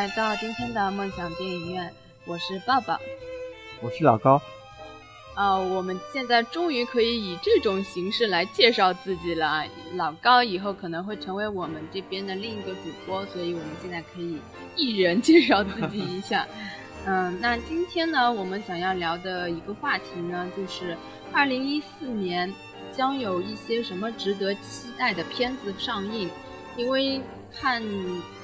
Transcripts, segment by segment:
迎来到今天的梦想电影院，我是抱抱，我是老高。啊，我们现在终于可以以这种形式来介绍自己了。老高以后可能会成为我们这边的另一个主播，所以我们现在可以一人介绍自己一下。嗯，那今天呢，我们想要聊的一个话题呢，就是二零一四年将有一些什么值得期待的片子上映，因为。看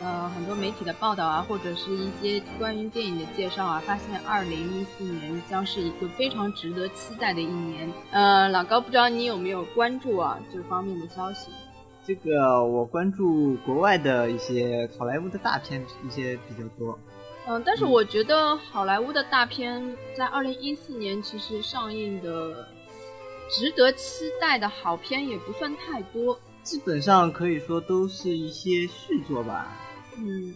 呃很多媒体的报道啊，或者是一些关于电影的介绍啊，发现二零一四年将是一个非常值得期待的一年。呃，老高不知道你有没有关注啊这方面的消息？这个我关注国外的一些好莱坞的大片一些比较多。嗯，但是我觉得好莱坞的大片在二零一四年其实上映的值得期待的好片也不算太多。基本上可以说都是一些续作吧。嗯，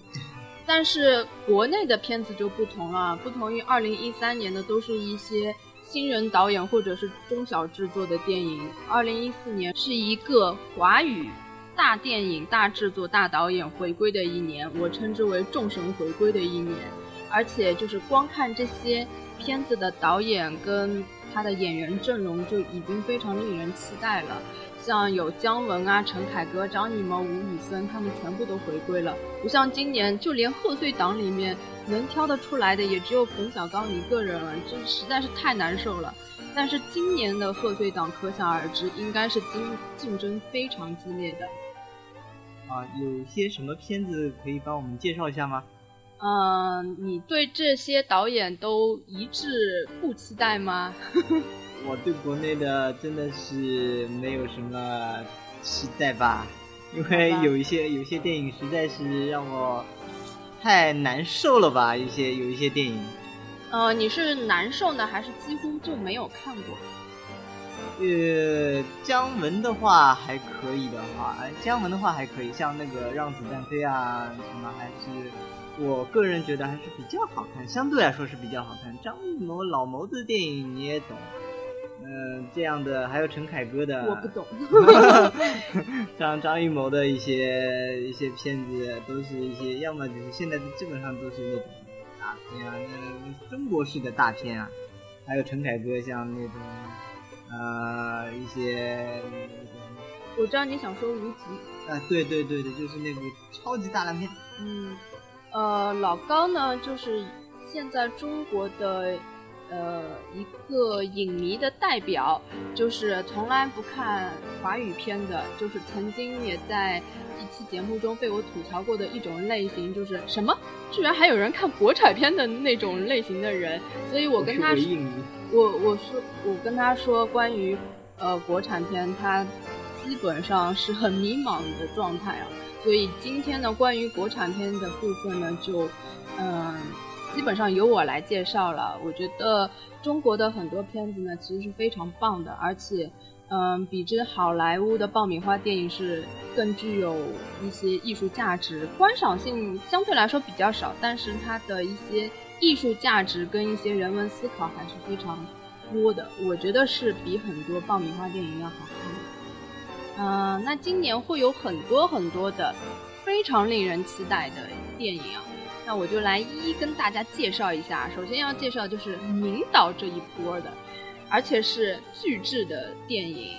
但是国内的片子就不同了，不同于二零一三年的，都是一些新人导演或者是中小制作的电影。二零一四年是一个华语大电影、大制作、大导演回归的一年，我称之为众神回归的一年。而且就是光看这些片子的导演跟他的演员阵容就已经非常令人期待了。像有姜文啊、陈凯歌、张艺谋、吴宇森，他们全部都回归了。不像今年，就连贺岁档里面能挑得出来的也只有冯小刚一个人了，这实在是太难受了。但是今年的贺岁档可想而知，应该是竞竞争非常激烈的。啊，有些什么片子可以帮我们介绍一下吗？嗯，你对这些导演都一致不期待吗？我对国内的真的是没有什么期待吧，因为有一些有些电影实在是让我太难受了吧，一些有一些电影。呃，你是难受呢，还是几乎就没有看过？呃，姜文的话还可以的话，姜文的话还可以，像那个《让子弹飞》啊，什么还是我个人觉得还是比较好看，相对来说是比较好看。张艺谋老谋子电影你也懂。嗯，这样的还有陈凯歌的，我不懂。像张艺谋的一些一些片子，都是一些要么就是现在基本上都是那种大片啊，那中国式的大片啊。还有陈凯歌像那种呃一些，我知道你想说无极。啊，对对对对，就是那部超级大烂片。嗯，呃，老高呢，就是现在中国的。呃，一个影迷的代表，就是从来不看华语片的，就是曾经也在一期节目中被我吐槽过的一种类型，就是什么，居然还有人看国产片的那种类型的人。所以我跟他说，我我说我跟他说关于呃国产片，他基本上是很迷茫的状态啊。所以今天呢，关于国产片的部分呢，就嗯。基本上由我来介绍了。我觉得中国的很多片子呢，其实是非常棒的，而且，嗯，比之好莱坞的爆米花电影是更具有一些艺术价值，观赏性相对来说比较少，但是它的一些艺术价值跟一些人文思考还是非常多的。我觉得是比很多爆米花电影要好看的。嗯，那今年会有很多很多的非常令人期待的电影啊。那我就来一一跟大家介绍一下。首先要介绍就是明导这一波的，而且是巨制的电影。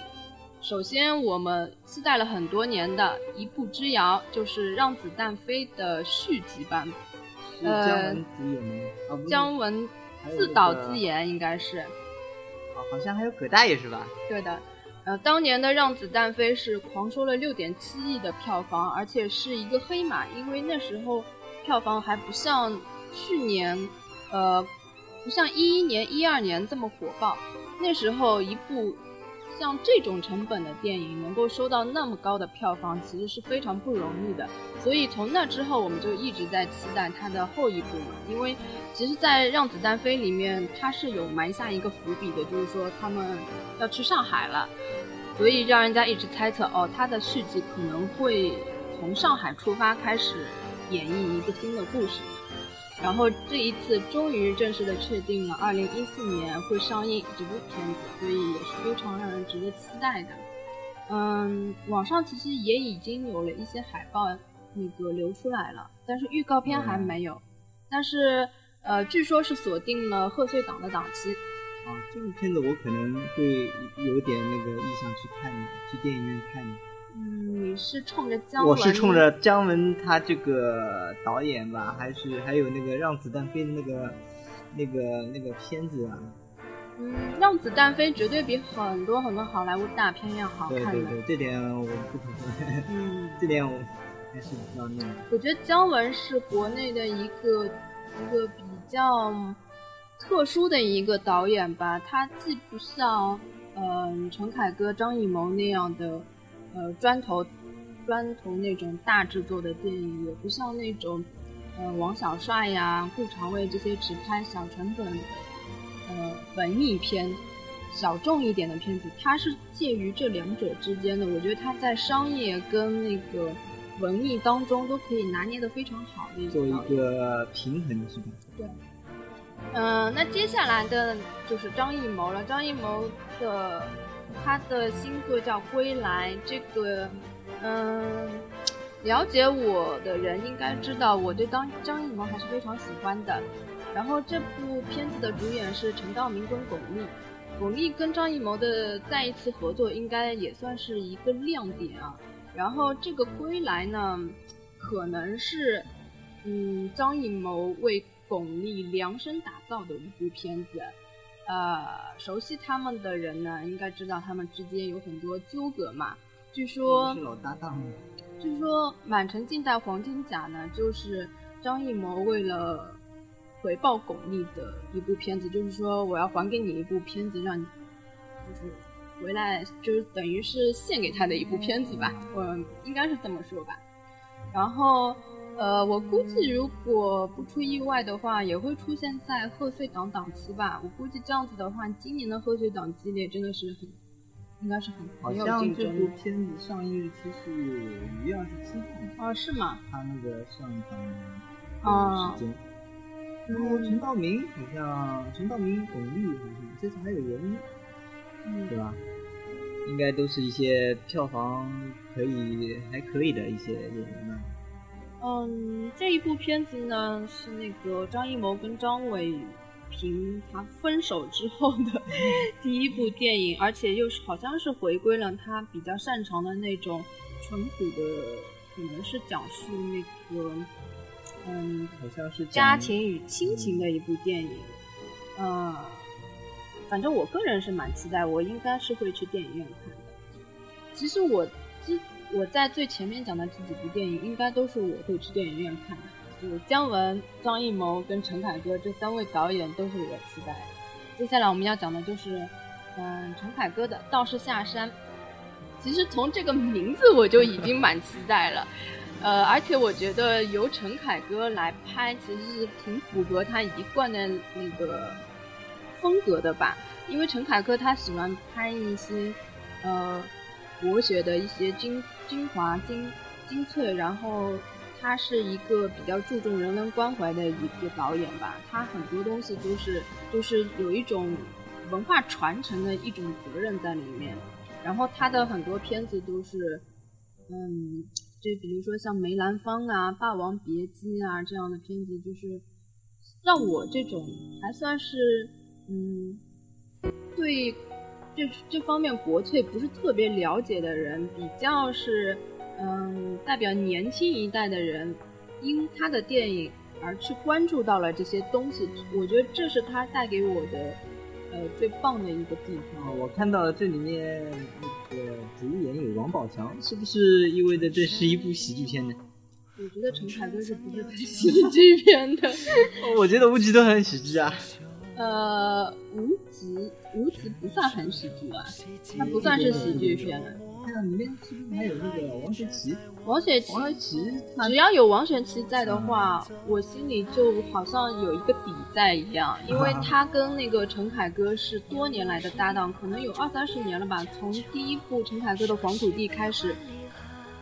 首先我们期待了很多年的《一步之遥》，就是《让子弹飞》的续集版本。呃，姜文自导自演应该是。哦，好像还有葛大爷是吧？对的。呃，当年的《让子弹飞》是狂收了六点七亿的票房，而且是一个黑马，因为那时候。票房还不像去年，呃，不像一一年、一二年这么火爆。那时候一部像这种成本的电影能够收到那么高的票房，其实是非常不容易的。所以从那之后，我们就一直在期待它的后一部嘛。因为其实，在《让子弹飞》里面，它是有埋下一个伏笔的，就是说他们要去上海了，所以让人家一直猜测，哦，它的续集可能会从上海出发开始。演绎一个新的故事，然后这一次终于正式的确定了，二零一四年会上映这部片子，所以也是非常让人值得期待的。嗯，网上其实也已经有了一些海报那个流出来了，但是预告片还没有。但是呃，据说是锁定了贺岁档的档期。啊，这部片子我可能会有点那个意向去看的，去电影院看的。嗯，你是冲着姜文？我是冲着姜文他这个导演吧，还是还有那个让子弹飞的那个那个那个片子啊？嗯，让子弹飞绝对比很多很多好莱坞大片要好看的。对对对，这点我不同意。嗯，这点我还是比较那个。我觉得姜文是国内的一个一个比较。特殊的一个导演吧，他既不像，嗯，陈凯歌、张艺谋那样的，呃，砖头，砖头那种大制作的电影，也不像那种，呃，王小帅呀、顾长卫这些只拍小成本，呃，文艺片，小众一点的片子，它是介于这两者之间的。我觉得它在商业跟那个文艺当中都可以拿捏的非常好的一个，做一个平衡，是吧？对。嗯，那接下来的就是张艺谋了。张艺谋的他的新作叫《归来》，这个，嗯，了解我的人应该知道，我对张张艺谋还是非常喜欢的。然后这部片子的主演是陈道明跟巩俐，巩俐跟张艺谋的再一次合作，应该也算是一个亮点啊。然后这个《归来》呢，可能是，嗯，张艺谋为巩俐量身打造的一部片子，呃，熟悉他们的人呢，应该知道他们之间有很多纠葛嘛。据说是老搭档。据说《满城尽带黄金甲》呢，就是张艺谋为了回报巩俐的一部片子，就是说我要还给你一部片子，让你就是回来，就是等于是献给他的一部片子吧。我应该是这么说吧。然后。呃，我估计如果不出意外的话，也会出现在贺岁档档期吧。我估计这样子的话，今年的贺岁档激烈，真的是很，应该是很很有竞争。好像这部片子上映日期是五月二十七号。啊，是吗？他那个上档时间。然后陈道明好像，陈道明、巩俐好像这次还有人，对吧？应该都是一些票房可以还可以的一些演员呢。嗯，这一部片子呢是那个张艺谋跟张伟平他分手之后的 第一部电影，而且又是好像是回归了他比较擅长的那种淳朴的，可能是讲述那个嗯，好像是家庭与亲情的一部电影。嗯，反正我个人是蛮期待，我应该是会去电影院看的。其实我之。我在最前面讲的这几部电影，应该都是我会去电影院看的。就是姜文、张艺谋跟陈凯歌这三位导演都是我期待的。接下来我们要讲的就是，嗯，陈凯歌的《道士下山》。其实从这个名字我就已经蛮期待了，呃，而且我觉得由陈凯歌来拍，其实是挺符合他一贯的那个风格的吧。因为陈凯歌他喜欢拍一些，呃。国学的一些精精华精精粹，然后他是一个比较注重人文关怀的一个导演吧。他很多东西都是就是有一种文化传承的一种责任在里面。然后他的很多片子都是，嗯，就比如说像梅兰芳啊、霸王别姬啊这样的片子，就是让我这种还算是嗯对。这这方面国粹不是特别了解的人，比较是，嗯，代表年轻一代的人，因他的电影而去关注到了这些东西。我觉得这是他带给我的，呃，最棒的一个地方。我看到这里面那个主演有王宝强，是不是意味着这是一部喜剧片呢？我觉得陈凯歌是不是拍喜剧片的？我觉得吴极都很喜剧啊。呃，无极，无极不算很喜剧啊，它不算是喜剧片了。看里面是不是还有那个王学圻？王学圻，王学圻，只要有王学圻在的话，我心里就好像有一个底在一样，因为 他跟那个陈凯歌是多年来的搭档，可能有二三十年了吧。从第一部陈凯歌的《黄土地》开始，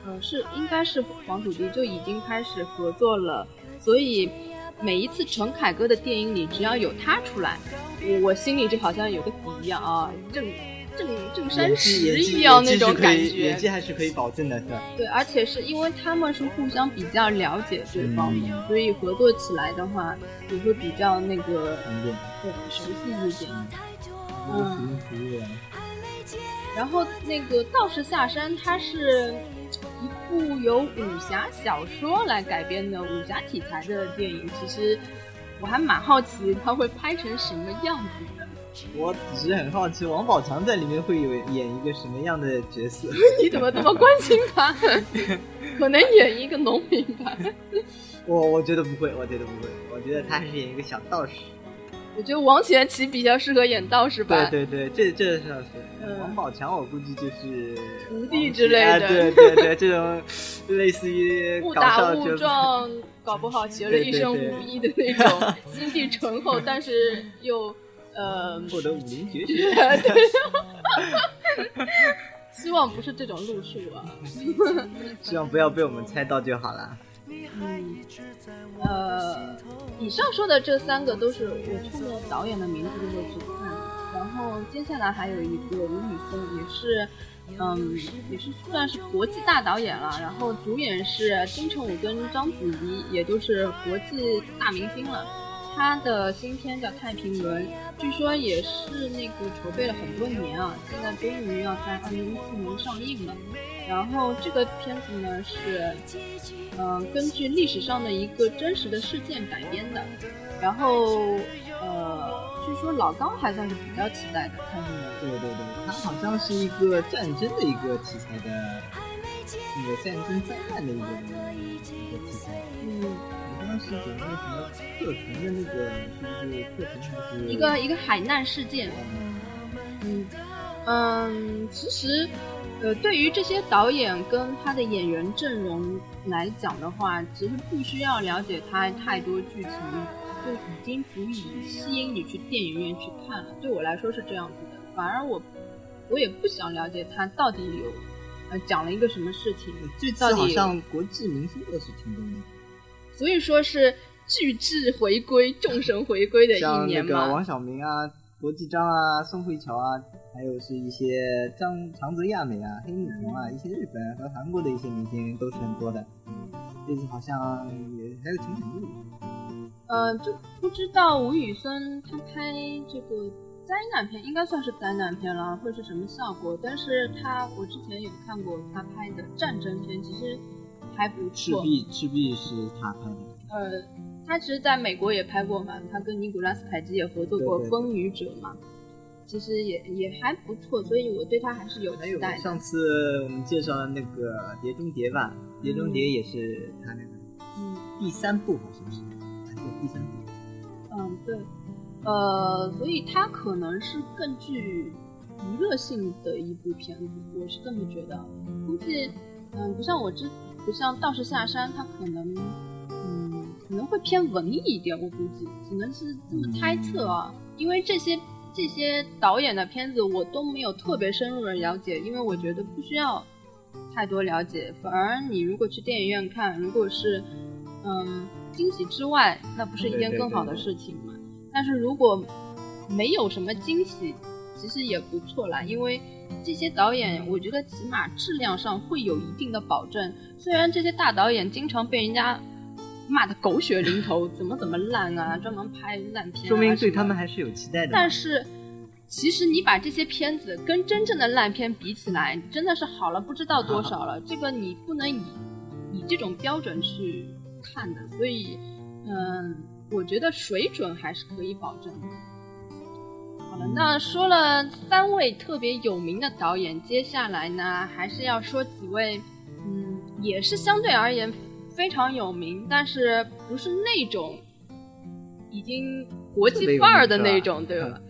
呃，是应该是《黄土地》就已经开始合作了，所以。每一次陈凯歌的电影里，只要有他出来，我我心里就好像有个底一样啊，正正正山演石一样那种感觉。以演技还是可以保证的，是吧？对，而且是因为他们是互相比较了解对方的，嗯所以合作起来的话也会比较那个对熟悉一点。这个服务服务啊，然后那个《道士下山》，他是一部由武侠小说来改编的武侠题材的电影。其实我还蛮好奇它会拍成什么样子的。我只是很好奇，王宝强在里面会有演一个什么样的角色？你怎么这么关心他？可能演一个农民吧。我我觉得不会，我觉得不会，我觉得他还是演一个小道士。我觉得王贤奇比较适合演道士吧。对对对，这这是是。嗯王宝强我估计就是徒弟之类的哎对对对，这种类似于搞误打误。撞，搞不好学了一身武艺的那种，心地淳厚，但是又呃，获得武林绝学。对，希望不是这种路数啊。希望不要被我们猜到就好了。嗯，呃，以上说的这三个都是我冲着导演的名字就会去看，然后接下来还有一个吴宇森，也是，嗯，也是算是国际大导演了，然后主演是金城武跟章子怡，也都是国际大明星了。他的新片叫《太平轮》，据说也是那个筹备了很多年啊，现在终于要在二零一四年上映了。然后这个片子呢是，嗯、根据历史上的一个真实的事件改编的。然后，呃，据说老高还算是比较期待的，看这个。对对对，它好像是一个战争的一个题材的，那个战争灾难的一个一个题材。嗯，好像是讲那个什么课程的那个，是不是课程还是一个一个海难事件。嗯嗯，其实，呃，对于这些导演跟他的演员阵容来讲的话，其实不需要了解他太多剧情，就已经足以吸引你去电影院去看了。对我来说是这样子的，反而我我也不想了解他到底有呃讲了一个什么事情，这次到底好像国际明星都是挺多的，所以说是巨制回归、众神回归的一年嘛。个王晓明啊、罗继章啊、宋慧乔啊，还有是一些张长泽亚美啊、黑木瞳啊，一些日本和韩国的一些明星都是很多的。这次好像也还有陈凯歌。呃，就不知道吴宇森他拍这个灾难片，应该算是灾难片了，会是什么效果？但是他我之前有看过他拍的战争片，其实还不错。赤壁，赤壁是他拍的。呃，他其实在美国也拍过嘛，他跟尼古拉斯凯奇也合作过《对对对风雨者》嘛，其实也也还不错，所以我对他还是有期待。上次我们介绍的那个《碟中谍》吧，《碟中谍》也是他那个嗯第三部，好像是，还是第三部。嗯，对，呃，所以他可能是更具娱乐性的一部片子，我是这么觉得。估计，嗯，不像我之，不像《道士下山》，他可能，嗯，可能会偏文艺一点，我估计，只能是这么猜测啊。因为这些这些导演的片子我都没有特别深入的了解，因为我觉得不需要太多了解，反而你如果去电影院看，如果是，嗯。惊喜之外，那不是一件更好的事情吗？但是如果没有什么惊喜，其实也不错啦，因为这些导演，我觉得起码质量上会有一定的保证。虽然这些大导演经常被人家骂的狗血淋头，怎么怎么烂啊，专门拍烂片、啊，说明对他们还是有期待的。但是，其实你把这些片子跟真正的烂片比起来，真的是好了不知道多少了。这个你不能以以这种标准去。看的，所以，嗯，我觉得水准还是可以保证的。好了，那说了三位特别有名的导演，接下来呢，还是要说几位，嗯，也是相对而言非常有名，但是不是那种已经国际范儿的那种，对吧？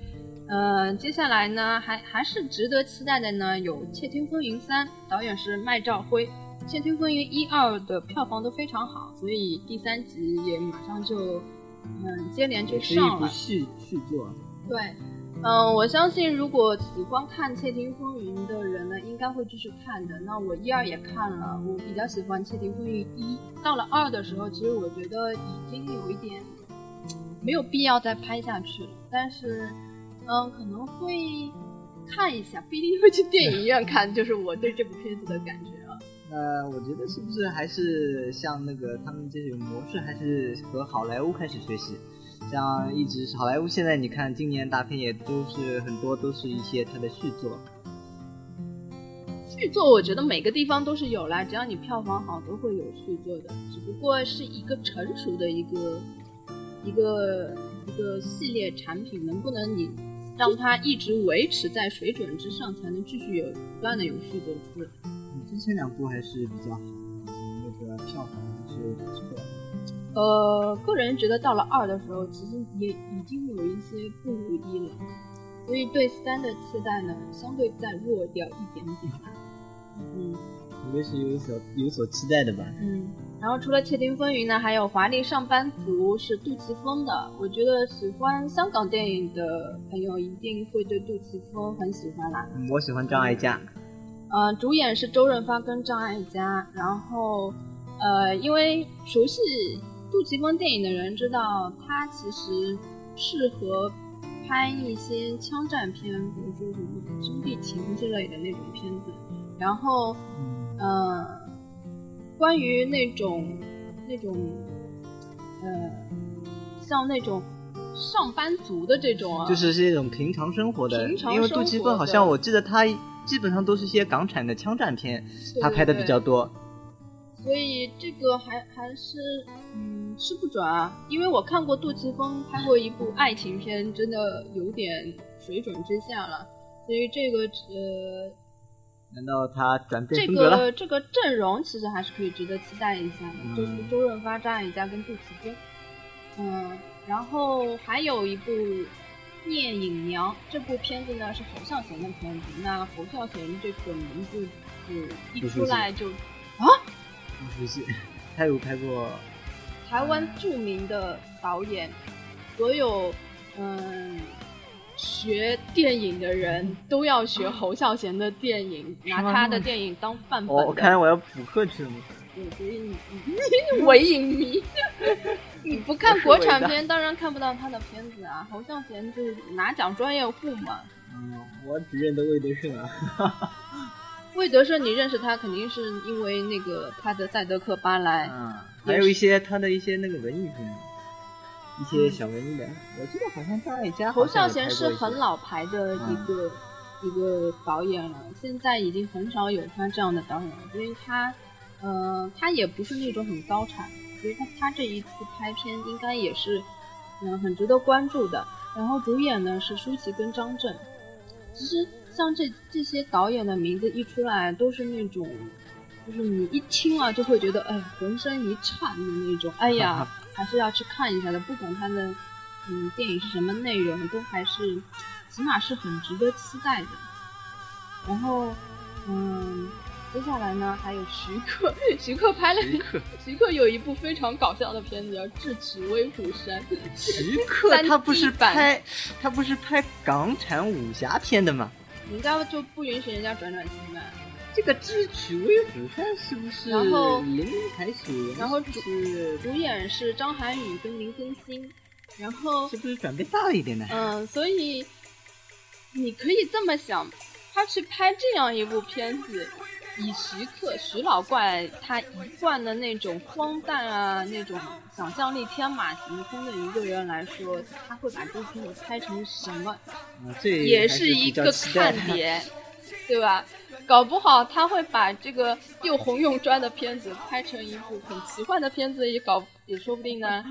呃，接下来呢，还还是值得期待的呢，有《窃听风云三》，导演是麦兆辉。《窃听风云》一二的票房都非常好，所以第三集也马上就，嗯，接连就上了。续续作。对，嗯，我相信如果喜欢看《窃听风云》的人呢，应该会继续看的。那我一二也看了，我比较喜欢《窃听风云一》。到了二的时候，其实我觉得已经有一点没有必要再拍下去了，但是，嗯，可能会看一下，不一定会去电影院 看，就是我对这部片子的感觉啊。那我觉得是不是还是像那个他们这种模式，还是和好莱坞开始学习？像一直好莱坞现在你看，今年大片也都是很多都是一些它的续作。续作我觉得每个地方都是有啦，只要你票房好，都会有续作的。只不过是一个成熟的一个一个一个系列产品，能不能你让它一直维持在水准之上，才能继续有不断的有续作出来。你之前两部还是比较好，那个票房还是不错。呃，个人觉得到了二的时候，其实也已经有一些不如意了，所以对三的期待呢，相对再弱掉一点点吧。嗯，应该是有所有所期待的吧。嗯，然后除了《窃听风云》呢，还有《华丽上班族》是杜琪峰的。我觉得喜欢香港电影的朋友一定会对杜琪峰很喜欢啦。嗯，我喜欢张艾嘉。呃，主演是周润发跟张艾嘉。然后，呃，因为熟悉杜琪峰电影的人知道，他其实适合拍一些枪战片，比如说什么兄弟情之类的那种片子。然后，呃，关于那种那种，呃，像那种上班族的这种，就是是那种平常生活的。因为杜琪峰好像我记得他基本上都是些港产的枪战片，他拍的比较多。所以这个还还是嗯是不准啊，因为我看过杜琪峰拍过一部爱情片，真的有点水准之下了。所以这个呃。难道他转变风格了？这个这个阵容其实还是可以值得期待一下的，就是周润发、张艾嘉跟杜琪峰。嗯，然后还有一部《聂隐娘》这部片子呢是侯孝贤的片子。那侯孝贤这个名字就一出来就啊，不熟悉。他有拍过台湾著名的导演，所有嗯。学电影的人都要学侯孝贤的电影，拿他的电影当范本。我看来我要补课去了。对，所以你伪影迷，你不看国产片，当然看不到他的片子啊。侯孝贤就是拿奖专业户嘛。嗯，我只认得魏德胜啊。魏德胜，你认识他肯定是因为那个他的《赛德克巴莱》，嗯，还有一些他的一些那个文艺片。一些小文艺的，我记得好像张艾嘉。侯孝贤是很老牌的一个一个导演了，现在已经很少有他这样的导演了，因为他，呃，他也不是那种很高产，所以他他这一次拍片应该也是，嗯，很值得关注的。然后主演呢是舒淇跟张震，其实像这这些导演的名字一出来，都是那种，就是你一听啊就会觉得，哎，浑身一颤的那种，哎呀。还是要去看一下的，不管它的嗯电影是什么内容，都还是起码是很值得期待的。然后嗯，接下来呢还有徐克，徐克拍了，徐克有一部非常搞笑的片子叫《智取威虎山》。徐克他不是拍他不是拍港产武侠片的吗？人家就不允许人家转转型吗？这个智取威虎山是不是？然后林海雪，然后主主演是张涵予跟林更新，然后是不是转变大了一点呢？嗯，所以你可以这么想，他去拍这样一部片子，以徐克徐老怪他一贯的那种荒诞啊，那种想象力天马行空的一个人来说，他会把这部片子拍成什么？也是一个看点，对吧？搞不好他会把这个又红又专的片子拍成一部很奇幻的片子，也搞也说不定呢。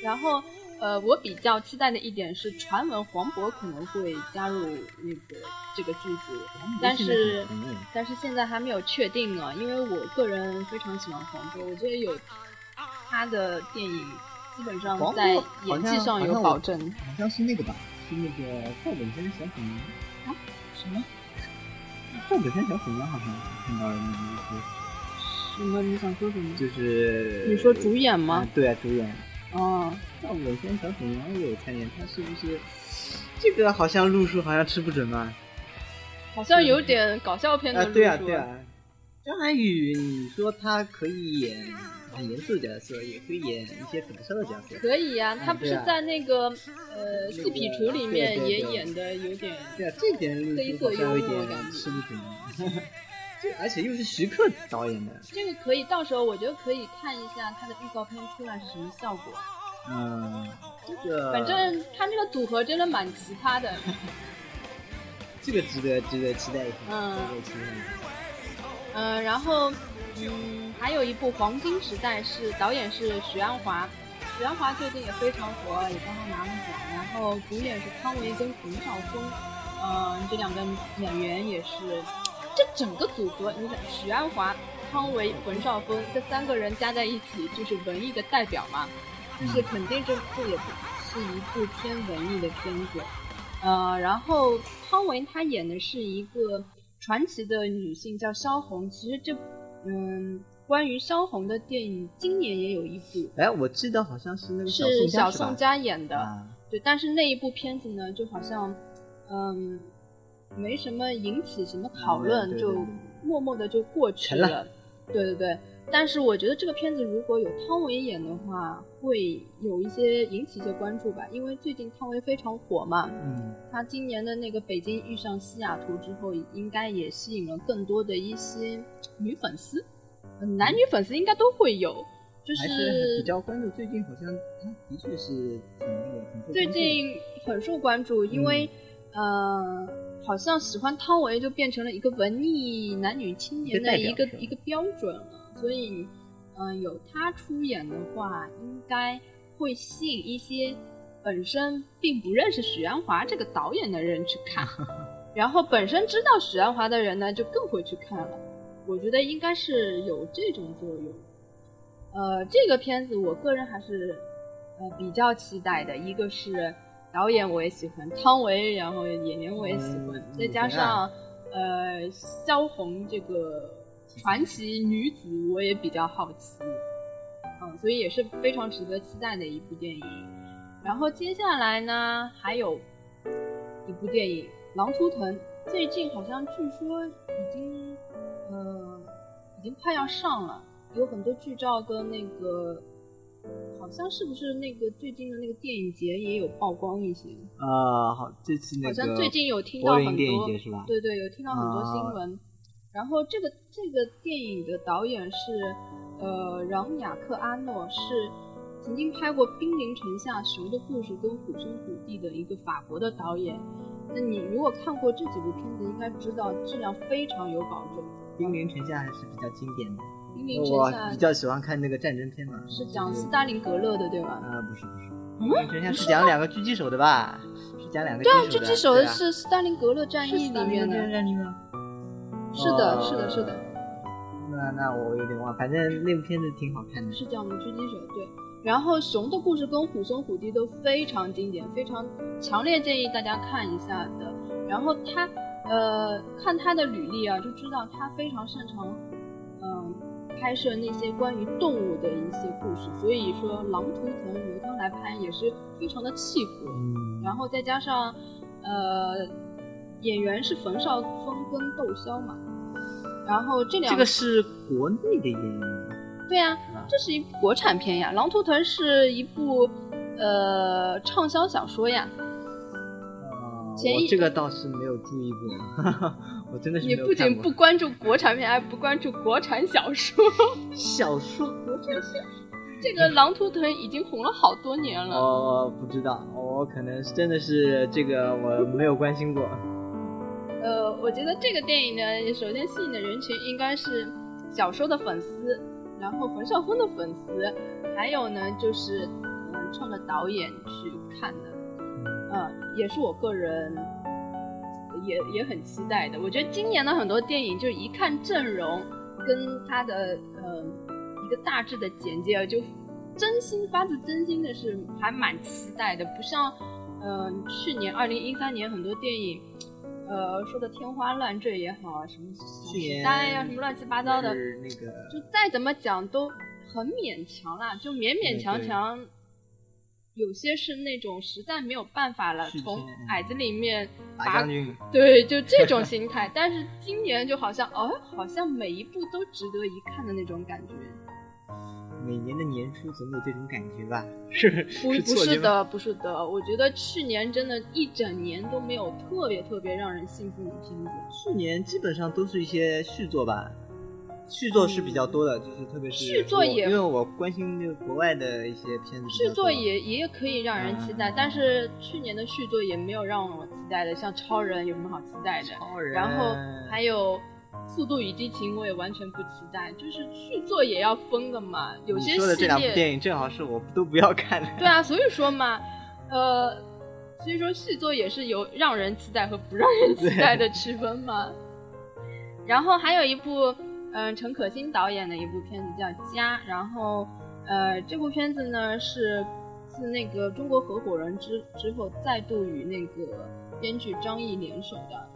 然后，呃，我比较期待的一点是，传闻黄渤可能会加入那个这个剧组，但是但是现在还没有确定呢。因为我个人非常喜欢黄渤，我觉得有他的电影基本上在演技上有保证。好像是那个吧，是那个赵本山小虎娘啊？什么？赵本山小虎娘好像看到了那一些，什么？你想说什么？就是你说主演吗？对啊，主演。哦，赵本山小虎娘也有参演，他是不是？这个好像路数好像吃不准吧。好像有点搞笑片的路数。对啊，对啊。张涵予，你说他可以演很严肃的角色，也可以演一些搞笑的角色。可以呀、他不是在那个呃《四匹厨》里面也对对对演的有点对啊，这点黑色幽好像有点默感觉吃不准。这而且又是徐克导演的，这个可以，到时候我觉得可以看一下他的预告片出来是什么效果。嗯，这个反正他这个组合真的蛮奇葩的。这个值得值得期待一下，嗯值得期待一下。嗯，然后嗯，还有一部《黄金时代》是导演是许鞍华，许鞍华最近也非常火，也刚刚拿了奖。然后主演是汤唯跟冯绍峰，嗯，这两个演员也是，这整个组合，你想许鞍华、汤唯、冯绍峰这三个人加在一起就是文艺的代表嘛，就是肯定这部也是一部偏文艺的片子。呃，然后汤唯她演的是一个传奇的女性叫萧红，其实这嗯关于萧红的电影今年也有一部，哎，我记得好像是那个是小宋佳演的，啊，对，但是那一部片子呢，就好像嗯没什么引起什么讨论，就对对对。默默的就过去了。对对对，但是我觉得这个片子如果有汤唯演的话，会有一些引起一些关注吧，因为最近汤唯非常火嘛，嗯，她今年的那个《北京遇上西雅图》之后，应该也吸引了更多的一些女粉丝，呃男女粉丝应该都会有，就还是比较关注。最近好像他的确是挺那个最近很受关注，因为、呃，好像喜欢汤唯就变成了一个文艺男女青年的一个一个标准了，所以嗯、呃有他出演的话，应该会吸引一些本身并不认识许鞍华这个导演的人去看，然后本身知道许鞍华的人呢，就更会去看了。我觉得应该是有这种作用。呃，这个片子我个人还是呃比较期待的，一个是导演我也喜欢汤唯，然后演员我也喜欢，嗯再加上呃萧红这个传奇女子我也比较好奇，嗯，所以也是非常值得期待的一部电影。然后接下来呢，还有一部电影《狼图腾》，最近好像据说已经呃已经快要上了，有很多剧照跟那个好像是不是那个最近的那个电影节也有曝光一些，呃，好，这次那个好像最近有听到很多电影节是吧？对对，有听到很多新啊闻。然后这个这个电影的导演是呃朗雅克阿诺，是曾经拍过《兵临城下》《熊的故事》跟《虎兄虎弟》的一个法国的导演。那你如果看过这几部片子，应该知道质量非常有保证。兵临城下还是比较经典的。《兵临城我下比》较喜欢看那个战争片嘛。是讲斯大林格勒的，对吧？啊，不是不是，嗯兵临城下是讲两个狙击手的吧？是讲两个对啊，狙狙击手的是斯大林格勒战役里面的。是的，哦是的，是的。那那我有点忘，反正那部片子挺好看的。是讲的狙击手，对。然后熊的故事跟虎兄虎弟都非常经典，非常强烈建议大家看一下的。然后他，呃，看他的履历啊，就知道他非常擅长，嗯、拍摄那些关于动物的一些故事。所以说，《狼图腾》由他来拍也是非常的契合。嗯，然后再加上，呃，演员是冯绍峰跟窦骁嘛。然后这两这个是国内的演员，对呀、啊这是一部国产片呀，《狼图腾》是一部呃畅销小说呀。哦前一我这个倒是没有注意过，我真的是你不仅不关注国产片，还不关注国产小说。小说，国产小说这个《狼图腾》已经红了好多年了。我不知道，我可能是真的是这个我没有关心过。呃，我觉得这个电影呢，首先吸引的人群应该是小说的粉丝，然后冯绍峰的粉丝，还有呢就是嗯冲着导演去看的。嗯，也是我个人也也很期待的。我觉得今年的很多电影，就一看阵容跟它的呃一个大致的简介，就真心发自真心的是还蛮期待的。不像嗯、呃去年二零一三年很多电影，呃说的天花乱坠也好啊，什么小去年时代呀、什么乱七八糟的，那个就再怎么讲都很勉强啦，就勉勉强强。有些是那种实在没有办法了，从矮子里面拔对，就这种心态。但是今年就好像，哦，好像每一部都值得一看的那种感觉。每年的年初总有这种感觉吧？是 不不错觉吗？是的，不是的，我觉得去年真的一整年都没有特别特别让人兴奋的片子。去年基本上都是一些续作吧，续作是比较多的，就是特别是续作也因为我关心那个国外的一些片子续作也也可以让人期待，嗯但是去年的续作也没有让我期待的，像超人有什么好期待的？超人，然后还有《速度与激情》，我也完全不期待，就是续作也要疯的嘛，有些你说的这系两部电，影正好是我都不要看的。对啊，所以说嘛，呃，所以说续作也是有让人期待和不让人期待的区分嘛。然后还有一部，嗯、陈可辛导演的一部片子叫《家》，然后呃，这部片子呢是自那个中国合伙人之之后再度与那个编剧张译联手的，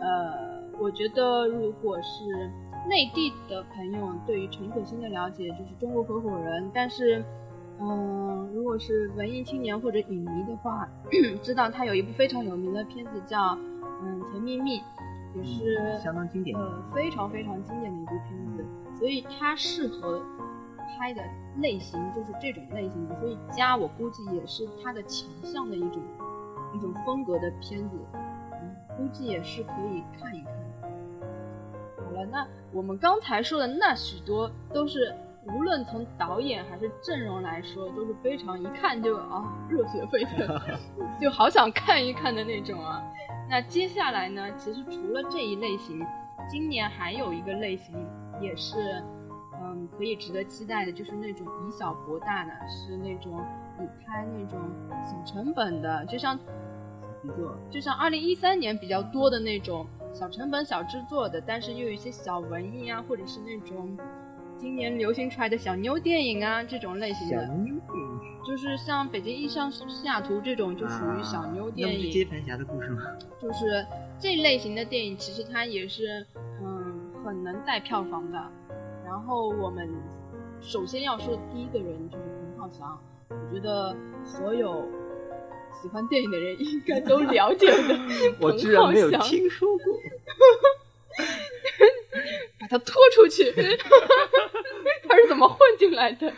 呃，我觉得如果是内地的朋友对于陈可辛的了解就是中国合伙人，但是。嗯，如果是文艺青年或者影迷的话，知道他有一部非常有名的片子叫《嗯甜蜜蜜》，也是、嗯相当经典呃非常非常经典的一部片子，所以他适合拍的类型就是这种类型的，所以家我估计也是他的强项的一种一种风格的片子，嗯，估计也是可以看一看。那我们刚才说的那许多都是。无论从导演还是阵容来说，都是非常一看就啊热血沸腾，就好想看一看的那种啊。那接下来呢，其实除了这一类型，今年还有一个类型也是嗯可以值得期待的，就是那种以小博大的，是那种你拍那种小成本的，就像制作就像二零一三年比较多的那种小成本小制作的，但是又有一些小文艺啊，或者是那种。今年流行出来的小妞电影啊，这种类型的，小妞电影就是像《北京遇上西雅图》这种，就属于小妞电影。接盘侠的故事吗？就是这类型的电影，其实它也是嗯很能带票房的。然后我们首先要说的第一个人就是彭浩翔，我觉得所有喜欢电影的人应该都了解的 我居然没有彭浩翔听说过。把他拖出去，他是怎么混进来的？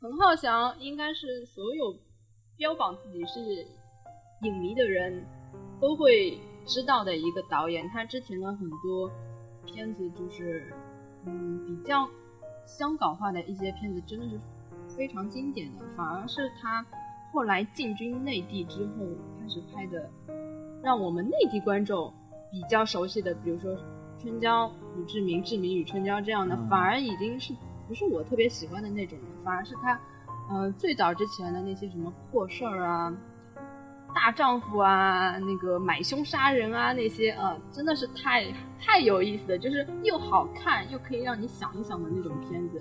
彭浩翔应该是所有标榜自己是影迷的人都会知道的一个导演。他之前的很多片子就是，嗯，比较香港化的一些片子，真的是非常经典的。反而是他后来进军内地之后开始拍的，让我们内地观众比较熟悉的，比如说。春娇与志明、志明与春娇这样的，嗯反而已经是不是我特别喜欢的那种人，反而是他，呃，最早之前的那些什么破事儿啊、大丈夫啊、那个买凶杀人啊那些，呃，真的是太太有意思了，就是又好看又可以让你想一想的那种片子。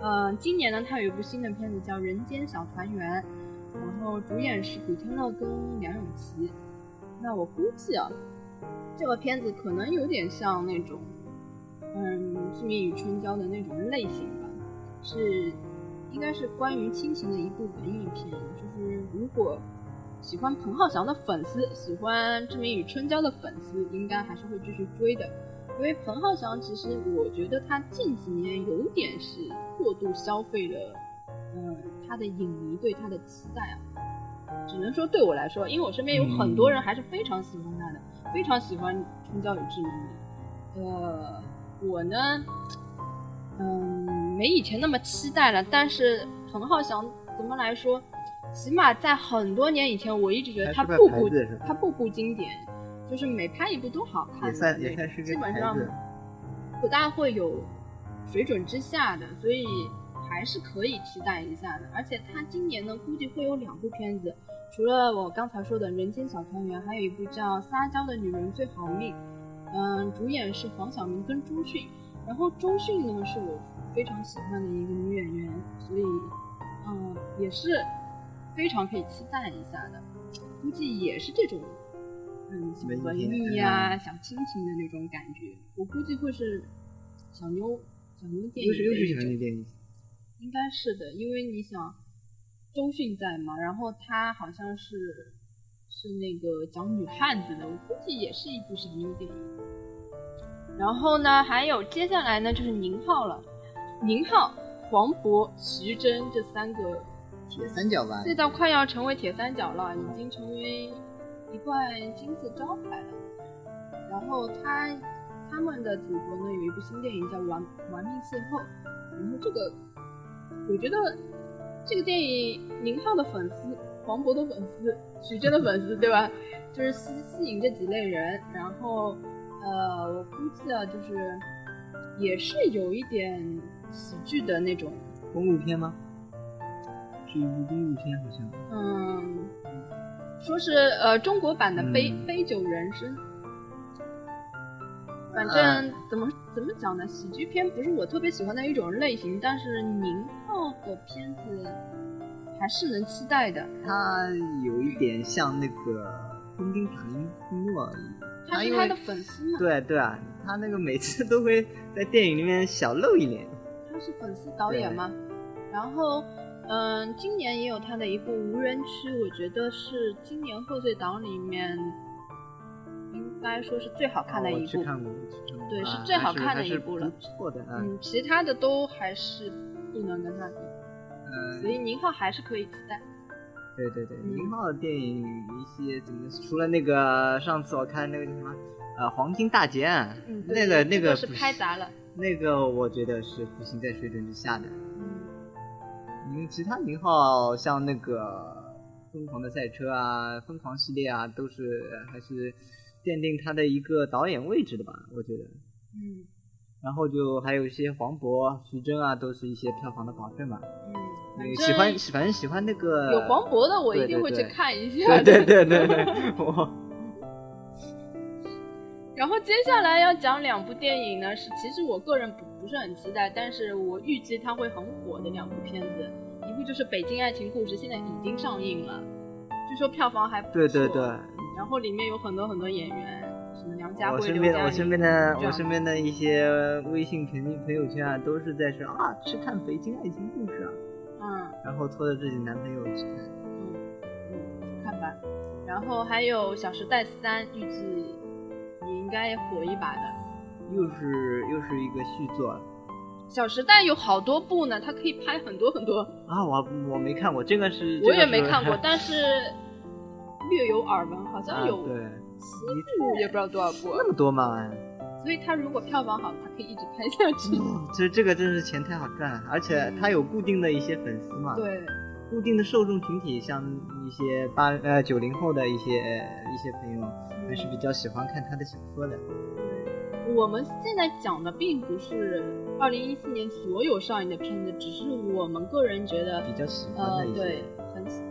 呃，今年呢，他有一部新的片子叫《人间小团圆》，然后主演是古天乐跟梁咏琪。那我估计啊。这个片子可能有点像那种，嗯，《志明与春娇》的那种类型吧，是应该是关于亲情的一部文艺片。就是如果喜欢彭浩翔的粉丝，喜欢《志明与春娇》的粉丝，应该还是会继续追的。因为彭浩翔其实我觉得他近几年有点是过度消费了，嗯，他的影迷对他的期待啊。只能说对我来说，因为我身边有很多人还是非常喜欢他的。非常喜欢《春娇与志明》的，呃，我呢，嗯，没以前那么期待了。但是彭浩翔怎么来说，起码在很多年以前，我一直觉得他步步他步步经典，就是每拍一部都好看，也算也算是基本上不大会有水准之下的，所以还是可以期待一下的。而且他今年呢，估计会有两部片子。除了我刚才说的《人间小团圆》，还有一部叫《撒娇的女人最好命》，嗯，主演是黄晓明跟周迅。然后周迅呢是我非常喜欢的一个女演员，所以嗯也是非常可以期待一下的。估计也是这种嗯小文艺呀、啊、小亲情的那种感觉。我估计会是小妞小妞电影，又是又是小妞电影，应该是的，因为你想。周迅在嘛，然后她好像是是那个讲女汉子的，我估计也是一部小妞电影。然后呢，还有接下来呢就是宁浩了。宁浩，黄渤、徐峥这三个铁三角吧，现在快要成为铁三角了，已经成为一块金字招牌了。然后他他们的组合呢，有一部新电影叫《玩玩命邂逅》，然后这个我觉得这个电影宁浩的粉丝、黄渤的粉丝、徐峥的粉丝，对吧？就是吸吸引这几类人，然后呃，我估计啊，就是也是有一点喜剧的那种公路片吗？是一部公路片，好像。嗯，说是呃中国版的《杯、嗯杯酒人生》。反啊正怎么怎么讲呢？喜剧片不是我特别喜欢的一种类型，但是宁浩的片子还是能期待的。他有一点像那个昆汀·塔伦蒂诺，他是他的粉丝嘛，对对啊，他那个每次都会在电影里面小露一脸。他是粉丝导演嘛。然后，嗯，今年也有他的一部《无人区》，我觉得是今年贺岁档里面应该说是最好看的一部。去看过，我去看过。对是啊最好看的一部了不错的，嗯嗯，其他的都还是不能跟他比，嗯所以宁浩还是可以期待。对对对，嗯宁浩的电影一些怎么，除了那个上次我看那个叫什么，呃，《黄金大劫案》嗯，那个那个是拍砸了。那个我觉得是不行在水准之下的。嗯，其他宁浩像那个《疯狂的赛车》啊，《疯狂》系列啊，都是还是奠定他的一个导演位置的吧，我觉得。嗯然后就还有一些黄渤、徐峥啊，都是一些票房的保证嘛。嗯，那个喜欢反正喜欢那个有黄渤的，我一定会去看一下。对对对对对，我然后接下来要讲两部电影呢，是其实我个人不不是很期待，但是我预计它会很火的两部片子，一部就是《北京爱情故事》，现在已经上映了，据说票房还不错。对对对。然后里面有很多很多演员，什么梁家我、身边我刘嘉玲身边的我身边的一些微信朋朋友圈啊，都是在说啊去看《北京爱情故事》啊，嗯然后拖着自己男朋友去看。嗯嗯，去看吧。然后还有《小时代三》，预计也应该火一把的。又是又是一个续作《小时代》有好多部呢，它可以拍很多很多。啊！我我没看过，这个是我也没看过，但是略有耳闻，好像有啊对七部，也不知道多少部。那么多嘛。所以他如果票房好，他可以一直拍下去。这这个真是钱太好赚了，而且他有固定的一些粉丝嘛，，对，固定的受众群体，像一些八呃九零后的一些一些朋友，还是比较喜欢看他的小说的。我们现在讲的并不是二零一四年所有上映的片子，只是我们个人觉得比较喜欢呃的一，些，对，很很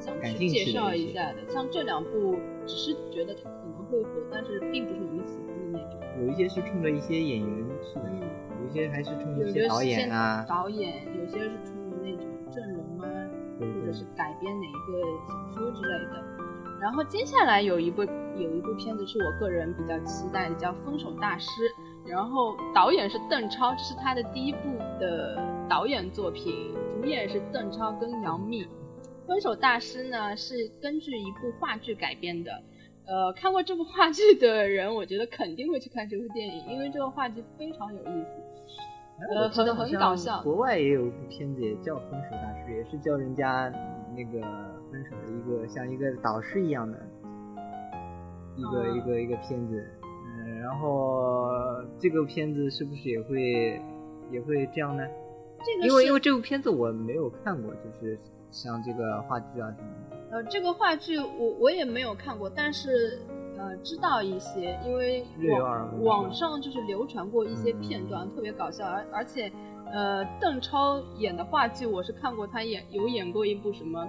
想去介绍一下的。像这两部，只是觉得它可能会火，但是并不是我们喜欢的那种。有一些是冲着一些演员去的，嗯，有一些还是冲着一些导演啊，导演，有些是冲着那种阵容啊，或者是改编哪一个小说之类的。然后接下来有一部有一部片子是我个人比较期待的，叫《分手大师》，然后导演是邓超，这是他的第一部的导演作品，主演是邓超跟杨幂。《分手大师》呢是根据一部话剧改编的，呃，看过这部话剧的人，我觉得肯定会去看这部电影，因为这个话剧非常有意思。很很搞笑国外也有一部片子也叫《分手大师》，也是教人家那个分手的一个像一个导师一样的一个、嗯一个一个片子。嗯，然后这个片子是不是也会也会这样呢？这个因为因为这部片子我没有看过，就是像这个话剧啊什么的。呃，这个话剧我我也没有看过，但是呃知道一些，因为略有耳闻网网上就是流传过一些片段，特别搞笑，而而且呃邓超演的话剧我是看过，他演有演过一部什么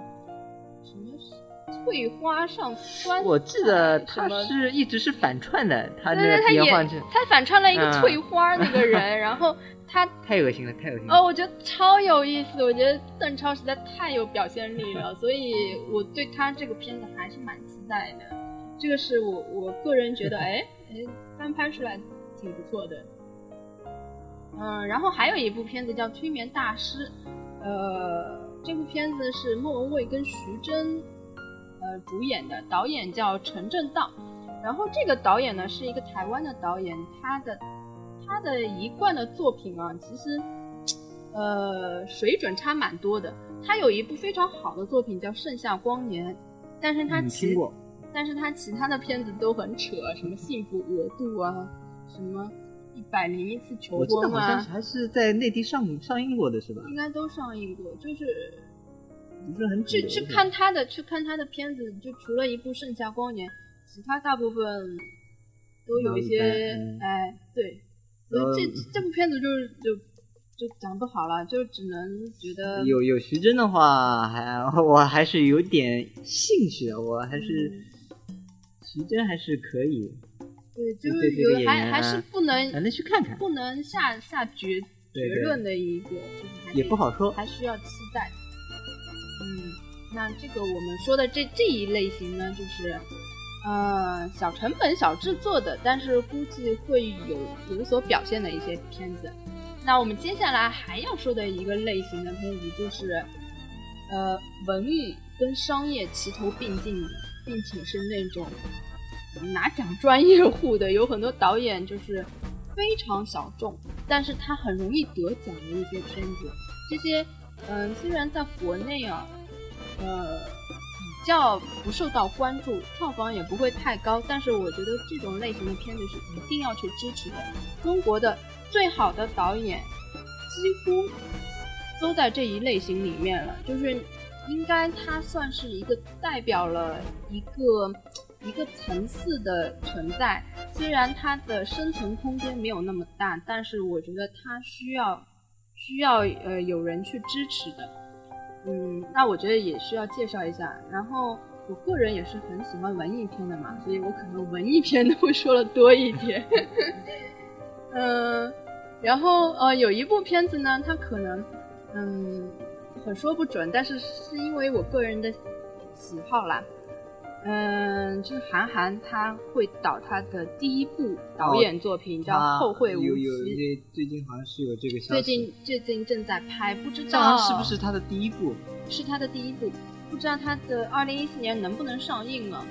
什么翠花上酸，我记得他是一直是反串的，他那对对，个他演变换剧他反串了一个嗯翠花那个人，然后他太恶心了，太恶心了。哦，我觉得超有意思，我觉得邓超实在太有表现力了，所以我对他这个片子还是蛮期待的。这个是我我个人觉得，哎哎，翻拍出来挺不错的。嗯，然后还有一部片子叫《催眠大师》，呃，这部片子是莫文蔚跟徐峥呃主演的，导演叫陈正道。然后这个导演呢是一个台湾的导演，他的他的一贯的作品啊，其实呃，水准差蛮多的。他有一部非常好的作品叫《盛夏光年》，但是他其过，但是他其他的片子都很扯，什么幸福额度啊，什么一百零一次求我记得婚啊，好像还是在内地上上映过的是吧？应该都上映过。就是不是很主去去看他的，去看他的片子，就除了一部《盛夏光年》，其他大部分都有一些哎，对，所以这嗯这部片子就是就就讲不好了，就只能觉得有有徐峥的话，还 我还是有点兴趣的，我还是嗯徐峥还是可以，对，就是有个还还是不能还能去看看，不能下下决结论的一个，就是还也不好说。还需要期待。嗯，那这个我们说的这这一类型呢，就是呃小成本、小制作的，但是估计会有有所表现的一些片子。那我们接下来还要说的一个类型的片子，就是呃文艺跟商业齐头并进，并且是那种拿奖专业户的，有很多导演就是非常小众，但是他很容易得奖的一些片子。这些嗯、虽然在国内啊，呃，较不受到关注，票房也不会太高，但是我觉得这种类型的片子是一定要去支持的。中国的最好的导演几乎都在这一类型里面了，就是应该它算是一个代表了一个一个层次的存在。虽然它的生存空间没有那么大，但是我觉得它需要需要呃有人去支持的。嗯，那我觉得也需要介绍一下。然后我个人也是很喜欢文艺片的嘛，所以我可能文艺片都会说的多一点。嗯，然后呃有一部片子呢，它可能嗯很说不准，但是是因为我个人的喜好啦。嗯，就是韩寒他会导他的第一部导演作品、叫《后会无期有有》，这最近好像是有这个消息，最近最近正在拍，不知道是不是他的第一部？是他的第一部，不知道他的二零一四年能不能上映了，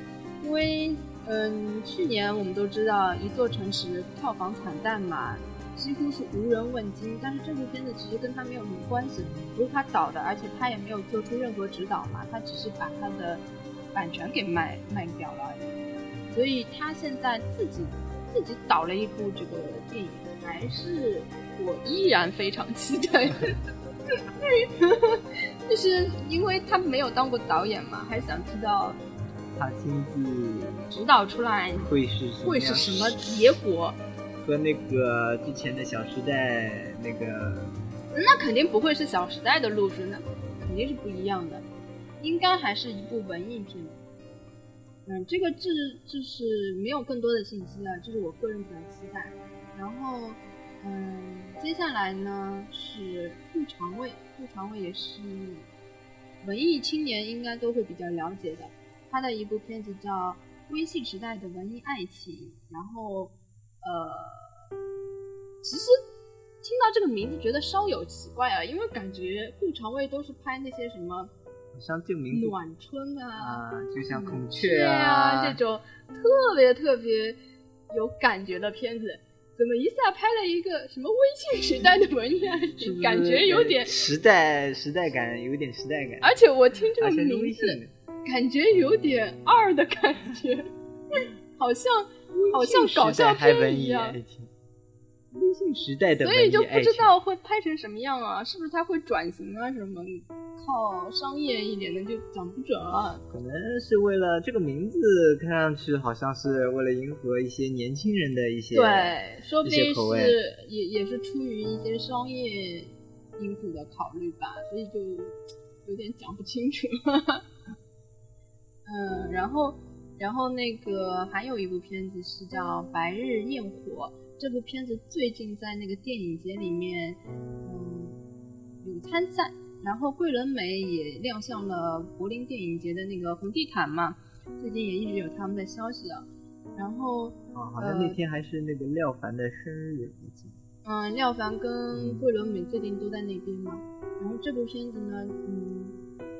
因为嗯，去年我们都知道一座城池票房惨淡嘛，几乎是无人问津。但是这部片子其实跟他没有什么关系，不是他导的，而且他也没有做出任何指导嘛，他只是把他的版权给卖卖掉了。所以他现在自己自己导了一部这个电影，还是我依然非常期待。就是因为他没有当过导演嘛，还想知道他亲自指导出来会是会是什么结果。和那个之前的《小时代》那个那肯定不会是《小时代》的路数，那肯定是不一样的，应该还是一部文艺片。嗯，这个这这是没有更多的信息了，这是我个人比较期待。然后，嗯，接下来呢是顾长卫，顾长卫也是文艺青年应该都会比较了解的，他的一部片子叫《微信时代的文艺爱情》，然后，呃，其实听到这个名字觉得稍有奇怪啊，因为感觉顾长卫都是拍那些什么像这个名字暖春啊、啊，就像孔雀雀啊这种特别特别有感觉的片子，怎么一下拍了一个什么微信时代的文艺爱是？情，感觉有点，时代时代感，有点时代感，而且我听这个是名字，感觉有点二的感觉，好像好像搞笑片一样微信时代的所以就不知道会拍成什么样啊？是不是它会转型啊？什么靠商业一点的就讲不准了。可能是为了这个名字，看上去好像是为了迎合一些年轻人的一些对，说不定是也也是出于一些商业因素的考虑吧，所以就有点讲不清楚。嗯，然后然后那个还有一部片子是叫《白日焰火》，这部片子最近在那个电影节里面，嗯，有参赛，然后桂纶镁也亮相了柏林电影节的那个红地毯嘛，最近也一直有他们的消息啊。然后，啊，好像那天还是那个廖凡的生日，我记得。嗯，廖凡跟桂纶镁最近都在那边嘛。然后这部片子呢，嗯，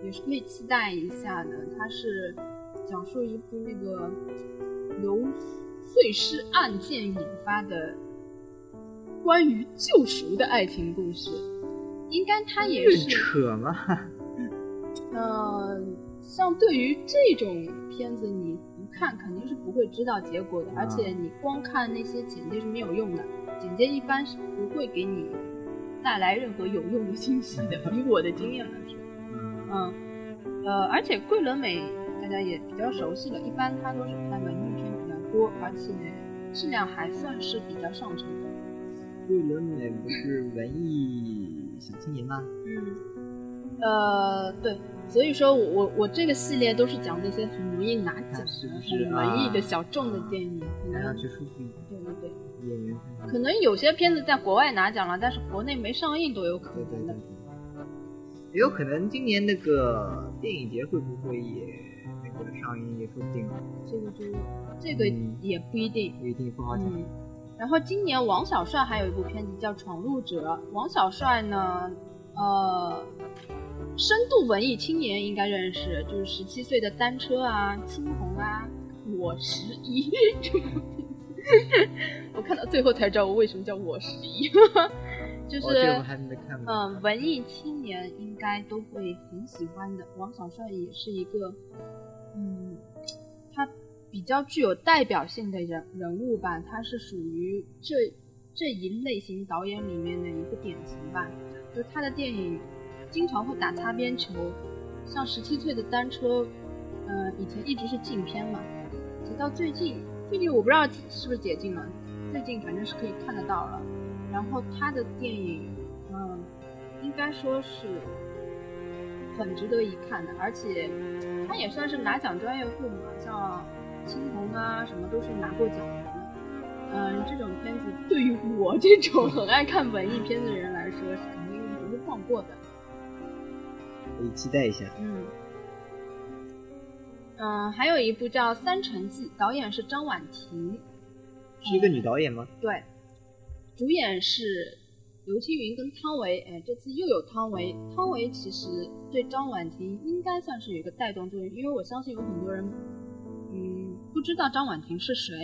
也是可以期待一下的。它是讲述一部那个由碎尸案件引发的关于救赎的爱情故事。应该它也很是，扯吗？呃，像对于这种片子，你不看肯定是不会知道结果的，啊而且你光看那些简介是没有用的，简介一般是不会给你带来任何有用的信息的。以我的经验来说，嗯嗯，呃，而且桂纶镁大家也比较熟悉了，一般他都是拍文艺片多，而且质量还算是比较上乘的。桂纶镁不是文艺小青年吗？嗯，呃，对，所以说我我我这个系列都是讲那些很容易拿奖的、是不是很文艺的啊小众的电影，可能去舒服一点，对对对，演员可能有些片子在国外拿奖了，但是国内没上映都有可能的。对，也有可能今年那个电影节会不会也那个上映也说不定，这个就这个嗯也不一定。不一定不好讲。嗯，然后今年王小帅还有一部片子叫《闯入者》，王小帅呢，呃，深度文艺青年应该认识，就是十七岁的单车啊、青红啊、我十一 这部片子，我看到最后才知道我为什么叫我十一，就是。嗯，文艺青年应该都会很喜欢的。王小帅也是一个，嗯，他比较具有代表性的人人物吧，他是属于这这一类型导演里面的一个典型吧。就是他的电影经常会打擦边球，像《十七岁的单车》，嗯、以前一直是禁片嘛，直到最近，最近我不知道是不是解禁了，最近反正是可以看得到了。然后他的电影，嗯，应该说是很值得一看的，而且他也算是拿奖专业户嘛，像青红啊什么都是拿过奖的。嗯，这种片子对于我这种很爱看文艺片的人来说，是肯定不会放过的。可以期待一下。嗯，嗯，还有一部叫《三城记》，导演是张婉婷，是一个女导演吗？对，主演是刘青云跟汤唯。哎，这次又有汤唯。汤唯其实对张婉婷应该算是有一个带动作用，因为我相信有很多人，嗯，不知道张婉婷是谁。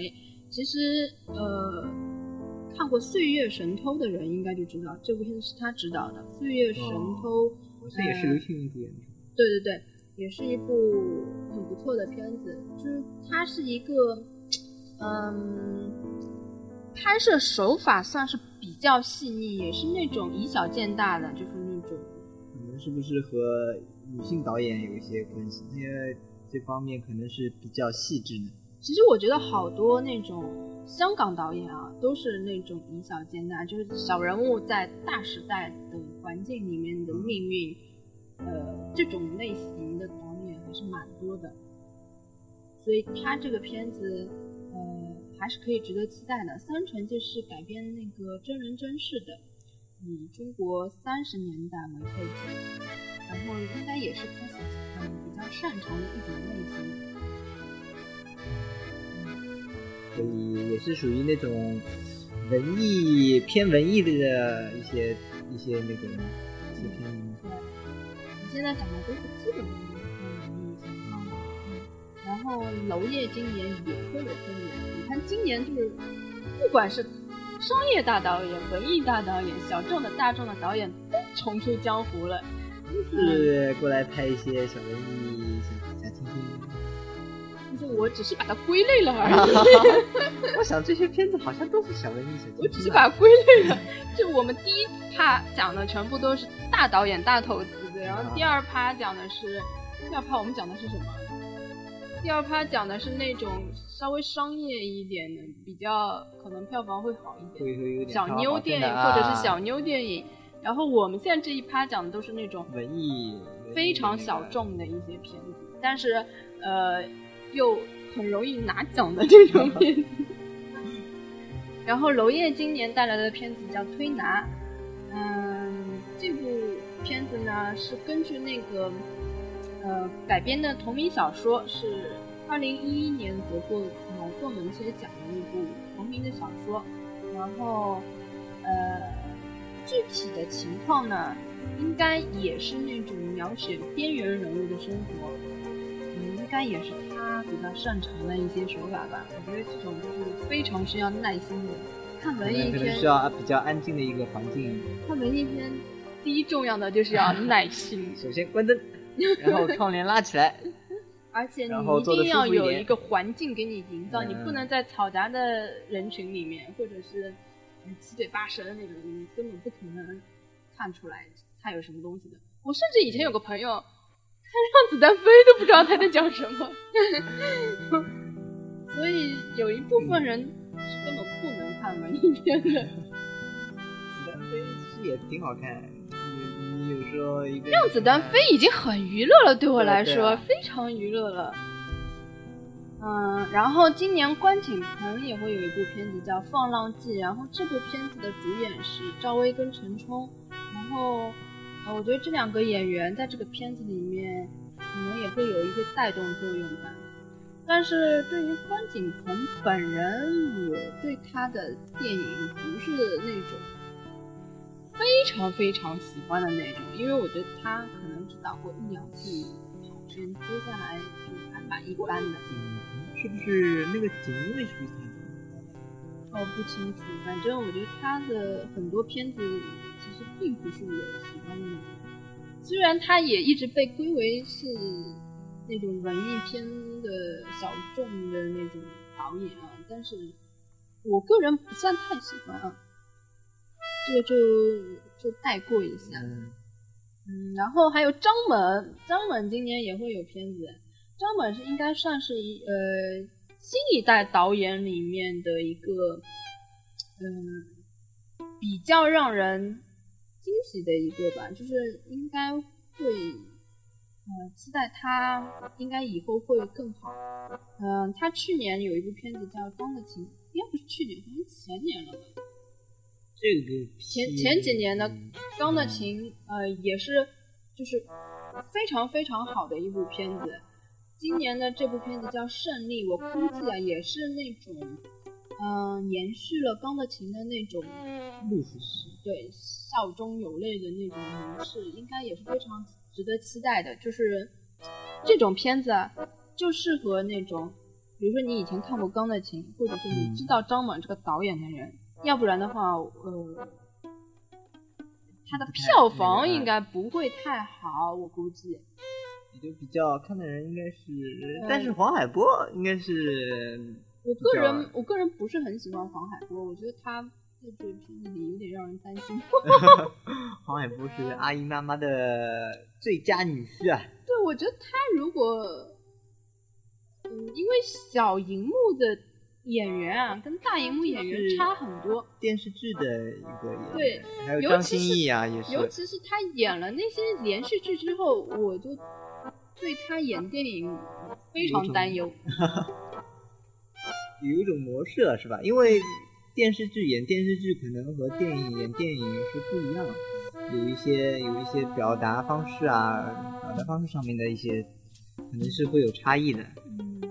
其实，呃，看过《岁月神偷》的人应该就知道，这部片子是他执导的，《岁月神偷》好像也是刘青云主演的。对对对，也是一部很不错的片子。就是它是一个，嗯，拍摄手法算是比较细腻，也是那种以小见大的，就是那种，可能是不是和女性导演有一些关系？因为这方面可能是比较细致的。其实我觉得好多那种香港导演啊，都是那种以小见大，就是小人物在大时代的环境里面的命运，呃，这种类型的导演还是蛮多的。所以他这个片子，呃，还是可以值得期待的。《三城就》是改编那个真人真事的，以中国三十年代为背景，然后应该也是他所嗯比较擅长的一种类型。所以也是属于那种文艺偏文艺的一些一些那个一些片子。对，我现在讲的都是基本后娄烨今年也会有分野，你看今年就是不管是商业大导演、文艺大导演、小众的大众的导演都重出江湖了。是过来拍一些小文艺、小小清新。就是我只是把它归类了而已，我想这些片子好像都是小文艺、小清新。我只是把它归类了。就我们第一趴讲的全部都是大导演、大投资的，然后第二趴讲的是，第二趴我们讲的是什么？第二趴讲的是那种稍微商业一点的，比较可能票房会好一点，会会有点小妞电影啊或者是小妞电影。然后我们现在这一趴讲的都是那种文艺非常小众的一些片子，但是呃又很容易拿奖的这种片子。然后娄烨今年带来的片子叫《推拿》，嗯，这部片子呢是根据那个呃改编的同名小说，是二零一一年得过茅盾文学奖的一部同名的小说。然后呃具体的情况呢，应该也是那种描写边缘人物的生活，嗯，应该也是他比较擅长的一些手法吧。我觉得这种就是非常需要耐心的。看文艺片可能需，要比较安静的一个环境。看文艺片第一重要的就是要耐心，首先关灯，然后窗帘拉起来，而且你一定要有一个环境给你营造，你不嗯能在嘈杂的人群里面，或者是嗯七嘴八舌的那种，你根本不可能看出来他有什么东西的。我甚至以前有个朋友，他让子弹飞都不知道他在讲什么，所以有一部分人是根本不能看文艺片的。子弹飞其实也挺好看。你你有时候一个让子弹飞已经很娱乐了，对我来说、啊非常娱乐了。嗯，然后今年关锦鹏也会有一部片子叫《放浪记》，然后这部片子的主演是赵薇跟陈冲，然后呃，我觉得这两个演员在这个片子里面可能也会有一些带动作用吧。但是对于关锦鹏本人，我对他的电影不是那种非常非常喜欢的那种，因为我觉得他可能只导过一两部好片，接下来就还蛮一般的。是不是那个警卫是不是他？哦，不清楚，反正我觉得他的很多片子其实并不是我喜欢的那种。虽然他也一直被归为是那种文艺片的小众的那种导演啊，但是我个人不算太喜欢啊。这个就就带过一下。嗯，嗯，然后还有张猛，张猛今年也会有片子。张猛是应该算是一呃新一代导演里面的一个，嗯、比较让人惊喜的一个吧，就是应该会，呃，期待他应该以后会更好。嗯、他去年有一部片子叫《钢的琴》，应该不是去年，好像前年了吧。这个前前几年的嗯《钢的琴》呃也是就是非常非常好的一部片子。今年的这部片子叫《胜利》，我估计啊也是那种嗯、呃延续了《钢的琴》的那种路数对笑中有泪的那种模式，应该也是非常值得期待的。就是这种片子啊，就适合那种，比如说你以前看过《钢的琴》，或者是你知道张猛这个导演的人，要不然的话，呃，它的票房应该不会太好，我估计。也就比较看的人应该是，嗯但是黄海波应该是我个人，我个人不是很喜欢黄海波，我觉得他在这个片子里有点让人担心。黄海波是阿姨妈妈的最佳女婿啊。对，我觉得他如果，嗯，因为小荧幕的演员啊，跟大荧幕演员差很多，电视剧的一个演员，对，还有张歆艺啊，也是，尤其是他演了那些连续剧之后，我就对他演电影非常担忧。有一种模式了，是吧？因为电视剧演电视剧可能和电影演电影是不一样，有一些有一些表达方式啊，表达方式上面的一些可能是会有差异的。嗯，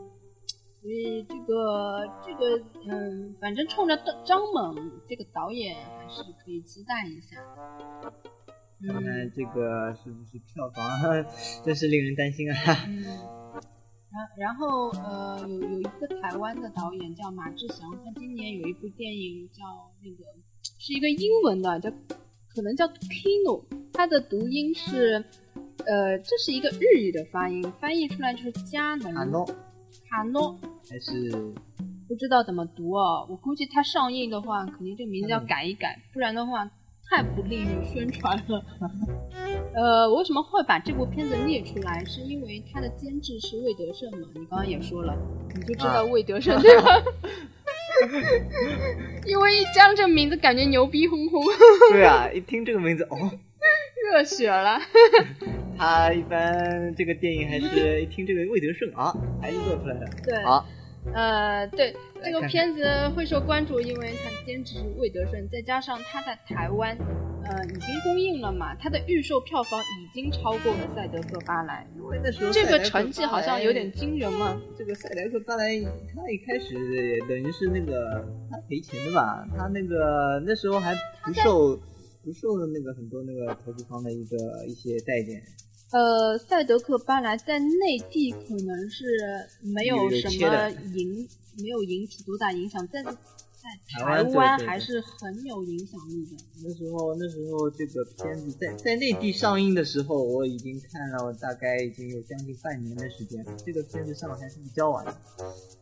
这个这个嗯，反正冲着张猛这个导演还是可以期待一下。看看这个是不是票房，真是令人担心啊！嗯，然然后呃，有有一个台湾的导演叫马志祥，他今年有一部电影叫那个是一个英文的，叫可能叫 Kino，它的读音是呃，这是一个日语的发音，翻译出来就是佳能卡诺，还是不知道怎么读哦。我估计它上映的话，肯定这个名字要改一改，不然的话太不利于宣传了。呃，我为什么会把这部片子列出来？是因为它的监制是魏德胜嘛？你刚刚也说了，你就知道啊魏德胜、对吧？因为一讲这名字，感觉牛逼哄哄，对啊，一听这个名字，哦，热血了。他一般这个电影还是一听这个魏德胜啊，还是做出来的。对，好，呃，对，这个片子会受关注，因为它监制是魏德胜，再加上他在台湾，呃，已经公映了嘛，他的预售票房已经超过了《赛德克巴莱因为那时候》，这个成绩好像有点惊人嘛。这个赛德克巴莱，他一开始等于是那个他赔钱的吧？他那个那时候还不受不受那个很多那个投资方的一个一些待见，呃，赛德克巴莱在内地可能是没有什么切的引，没有引起多大影响，但是在台湾还是很有影响力的。那时候那时候这个片子在在内地上映的时候，我已经看了大概已经有将近半年的时间。这个片子上的还是比较晚的，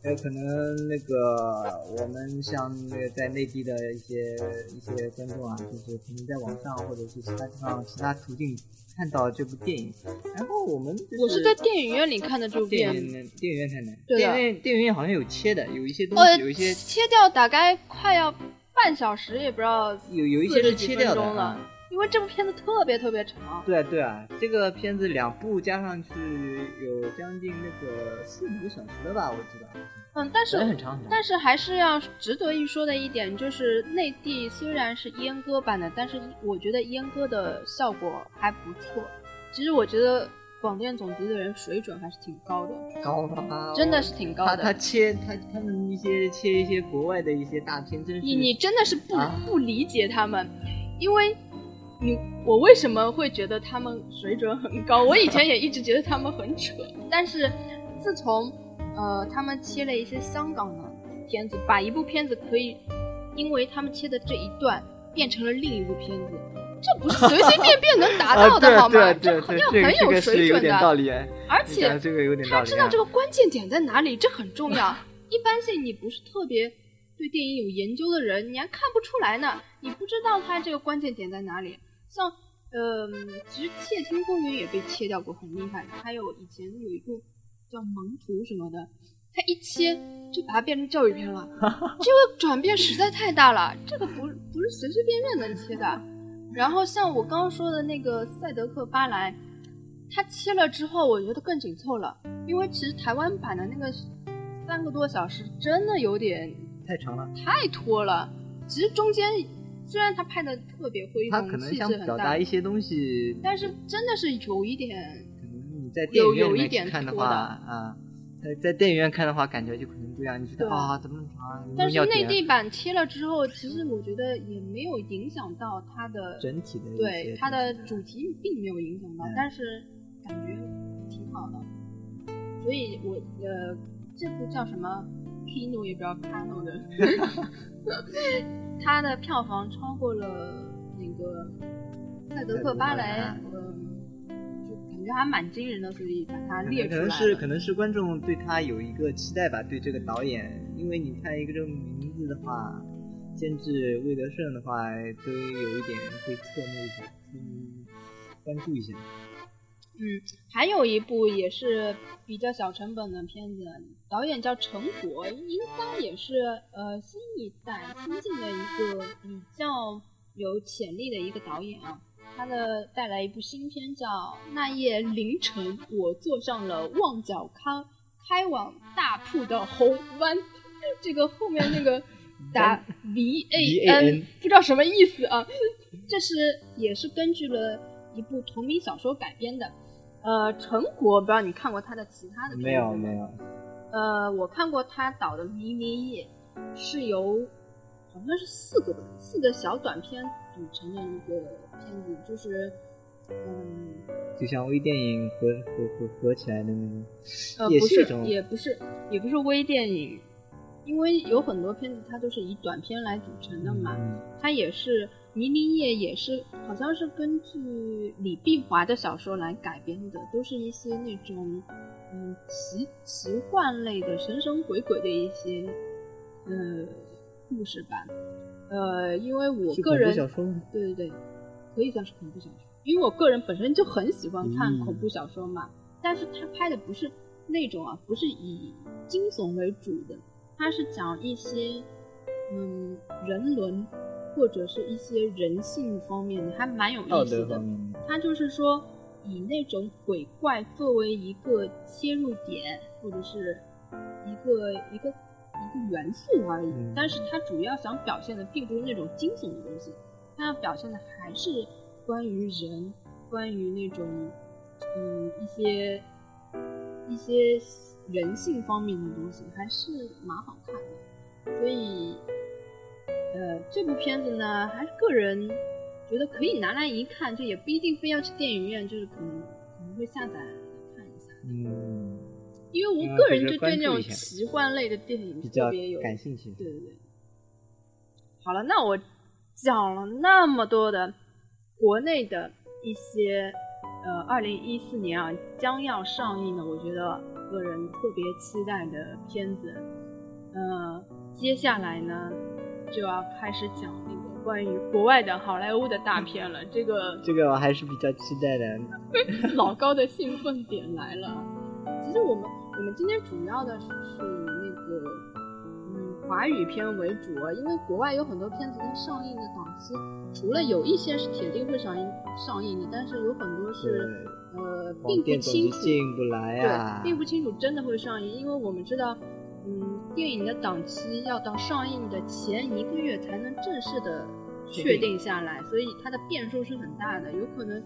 呃，可能那个我们像那个在内地的一些一些观众啊，就是可能在网上或者是其他地方其他途径看到这部电影，然后我们、就是、我是在电影院里看的这部电，影院电影院看的，对电影院电影院好像有切的，有一些东呃西有一些，切掉大概快要半小时，也不知道，有有一些是切掉的40几分钟了啊。因为这部片子特别特别长。对啊，对啊，这个片子两部加上去有将近那个四五个小时了吧？我记得，嗯，但是很长很长。但是还是要值得一说的一点，就是内地虽然是阉割版的，但是我觉得阉割的效果还不错。其实我觉得广电总局的人水准还是挺高的，高吧，真的是挺高他的。他切他他们一些切一些国外的一些大片，真是你你真的是不、啊不理解他们，因为你我为什么会觉得他们水准很高？我以前也一直觉得他们很扯，但是自从呃他们切了一些香港的片子，把一部片子可以因为他们切的这一段变成了另一部片子，这不是随随便便能达到的、好吗？这对，很有这个是有水准的，点道理。而且这个有点道理、啊。他知道这个关键点在哪里，这很重要。一般性你不是特别对电影有研究的人，你还看不出来呢。你不知道他这个关键点在哪里。像，呃，其实《窃听风云》也被切掉过，很厉害的。还有以前有一部叫《盲图》什么的，他一切就把它变成教育片了。这个转变实在太大了，这个不不是随随便便能切的。然后像我刚刚说的那个《赛德克·巴莱》。它切了之后，我觉得更紧凑了，因为其实台湾版的那个三个多小时真的有点太长了，太拖了。其实中间虽然他拍的特别恢宏，他可能想表达一些东西，但是真的是有一点，在电影院里面看的话啊，在在电影院看的话，感觉就可能不一样，你觉得啊怎么怎么长？但是内地版切了之后，其实我觉得也没有影响到它的整体的对它的主题并没有影响到，嗯、但是。感觉挺好的，所以我呃，这部叫什么 Kino 也不知道 Kano 的，它的票房超过了那个《赛德克·巴莱》，嗯，觉得还蛮惊人的，所以把它列出来可能是可能是观众对他有一个期待吧，对这个导演，因为你看一个这个名字的话，监制魏德胜的话，都有一点会侧目一下，嗯，关注一下。嗯，还有一部也是比较小成本的片子，导演叫陈果，应该也是呃新一代新晋的一个比较有潜力的一个导演啊。他的带来一部新片叫《那夜凌晨，我坐上了旺角开开往大铺的红湾》，这个后面那个打 V A N 不知道什么意思啊。这是也是根据了一部同名小说改编的。呃，陈果，不知道你看过他的其他的片没有没有。呃，我看过他导的《迷迷夜》，是由好像是四个四个小短片组成的一个片子，就是嗯，就像微电影合合合合起来的那种。呃，不是，也不是，也不是微电影，因为有很多片子它都是以短片来组成的嘛，嗯、它也是。《迷离夜》也是，好像是根据李碧华的小说来改编的，都是一些那种，嗯，奇奇幻类的、神神鬼鬼的一些，呃，故事吧。呃，因为我个人，对对对，可以算是恐怖小说，因为我个人本身就很喜欢看恐怖小说嘛。嗯、但是他拍的不是那种啊，不是以惊悚为主的，他是讲一些，嗯，人伦。或者是一些人性方面的，还蛮有意思的。他就是说，以那种鬼怪作为一个切入点，或者是一个一个一个元素而已。嗯、但是它主要想表现的并不是那种惊悚的东西，它要表现的还是关于人，关于那种嗯一些一些人性方面的东西，还是蛮好看的。所以。呃，这部片子呢，还是个人觉得可以拿来一看，就也不一定非要去电影院，就是可能可能会下载看一下。嗯，因为我个人就对那种奇幻类的电影比较别有感兴趣。对对对。好了，那我讲了那么多的国内的一些呃，二零一四年啊将要上映的，我觉得个人特别期待的片子。呃，接下来呢就要开始讲那个关于国外的好莱坞的大片了。这个这个我还是比较期待的。老高的兴奋点来了。其实我们我们今天主要的是那个嗯华语片为主啊，因为国外有很多片子它上映的档期，除了有一些是铁定会上映上映的，但是有很多是呃并不清楚进不来啊，对，并不清楚真的会上映，因为我们知道。嗯，电影的档期要到上映的前一个月才能正式的确定下来，所以它的变数是很大的，有可能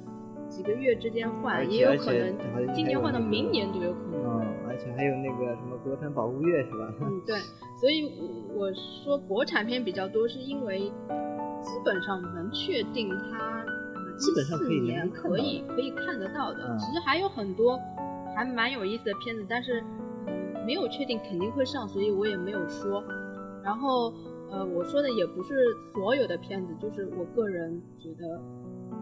几个月之间换，也有可能今年换到明年都有可能。嗯，而且还有那个什么国产保护月是吧？嗯，对，所以我说国产片比较多，是因为基本上能确定它基本上可以年可以可以看得到的。其实还有很多还蛮有意思的片子，但是嗯。没有确定肯定会上，所以我也没有说。然后，呃，我说的也不是所有的片子，就是我个人觉得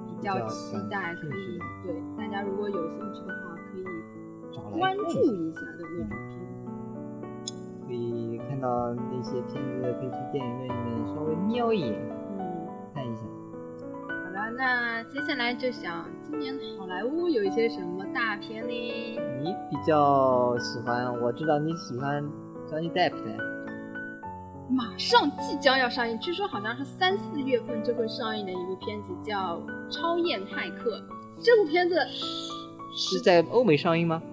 比较期待，可以对大家如果有兴趣的话，关注一下的那种片子。可以看到那些片子，可以去电影院里面稍微瞄一眼，嗯，看一下。好了，那接下来就想今年好莱坞有一些什么大片呢？你比较喜欢，我知道你喜欢 Johnny Depp 的。马上即将要上映，据说好像是三四月份就会上映的一部片子，叫《超验骇客》。这部片子是在欧美上映吗？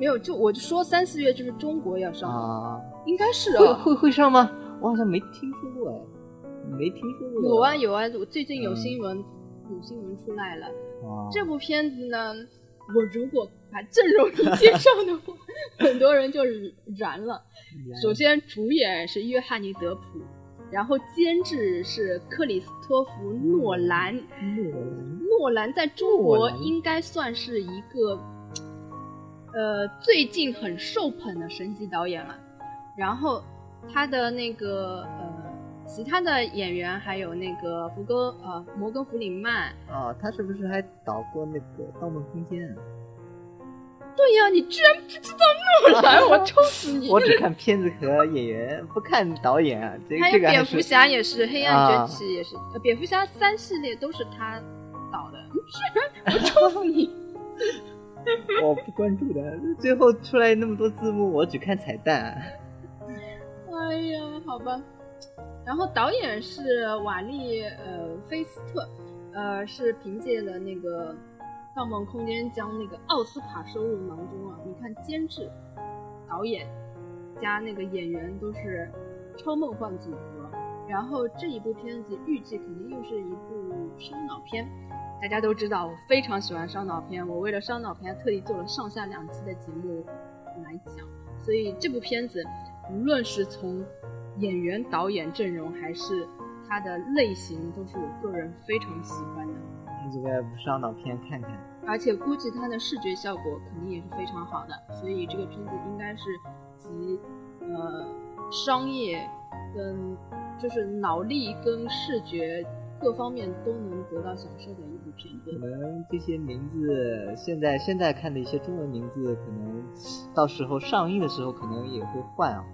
没有，就我就说三四月就是中国要上啊，应该是会会会上吗？我好像没听说过哎，没听说过。有啊有啊，我最近有新闻，有新闻出来了。这部片子呢？我如果把阵容一介绍的话，很多人就燃了。首先，主演是约翰尼·德普，然后监制是克里斯托弗·诺兰。诺兰，诺兰在中国应该算是一个，呃，最近很受捧的神级导演了。然后他的那个呃。其他的演员还有那个福哥呃摩根弗里曼哦，他是不是还导过那个《盗梦空间》？对呀，你居然不知道诺兰，我 抽死你！我只看片子和演员，不看导演啊。还有蝙蝠侠也是，黑暗崛起也是，蝙蝠侠三系列都是他导的。你居然，我抽死你！我不关注的，最后出来那么多字幕，我只看彩蛋。哎呀，好吧。然后导演是瓦利呃菲斯特，呃是凭借了那个《盗梦空间》将那个奥斯卡收入囊中啊！你看监制、导演加那个演员都是超梦幻组合。然后这一部片子预计肯定又是一部烧脑片，大家都知道我非常喜欢烧脑片，我为了烧脑片特地做了上下两期的节目来讲，所以这部片子无论是从演员、导演阵容还是它的类型，都是我个人非常喜欢的。这个烧脑片看看，而且估计它的视觉效果肯定也是非常好的，所以这个片子应该是集呃商业跟就是脑力跟视觉各方面都能得到享受的一部片子。可能这些名字现在现在看的一些中文名字，可能到时候上映的时候可能也会换啊。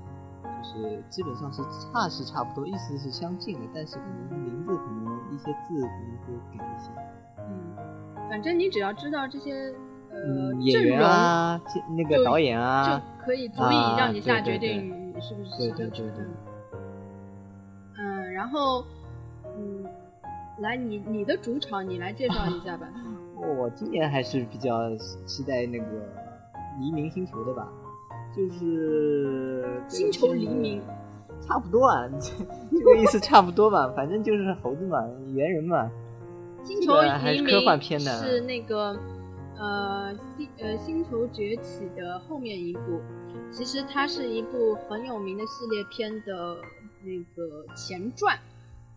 就是基本上是差是差不多，意思是相近的，但是可能名字可能一些字可能会改一些。嗯，反正你只要知道这些呃演员啊，那个导演啊，就可以足以让你下决定是不是喜欢这个。嗯，然后嗯，来你你的主场你来介绍一下吧。我今年还是比较期待那个黎明星球的吧。就是星球黎明，差不多啊，这个意思差不多吧，反正就是猴子嘛，猿人嘛。星球黎明科幻片的，是那个呃星呃星球崛起的后面一部，其实它是一部很有名的系列片的那个前传。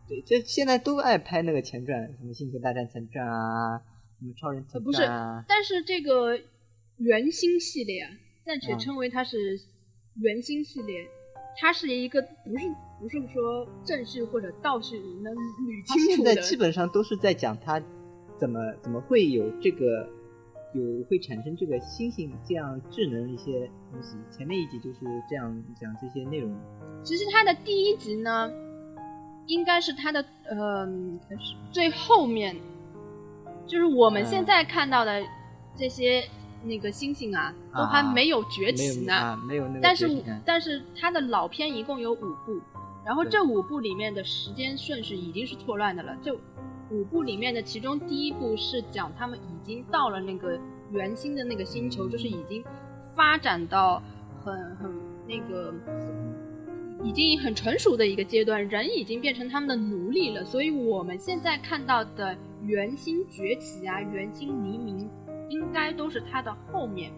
对，这现在都爱拍那个前传，什么星球大战前传啊，什么超人前传啊。不是，但是这个原星系列。暂且称为它是原星系列，它是一个不是不是说正序或者倒序能捋清楚的。基本上都是在讲它怎么怎么会有这个有会产生这个星星这样智能的一些东西。前面一集就是这样讲这些内容。其实它的第一集呢，应该是它的呃最后面，就是我们嗯现在看到的这些那个星星啊，都还啊没有崛起呢。没有那个但是但是它的老片一共有五部，然后这五部里面的时间顺序已经是错乱的了。这五部里面的其中第一部是讲他们已经到了那个圆心的那个星球，嗯就是已经发展到很很那个。已经很成熟的一个阶段，人已经变成他们的奴隶了，所以我们现在看到的圆星崛起啊、圆星黎明，应该都是它的后面。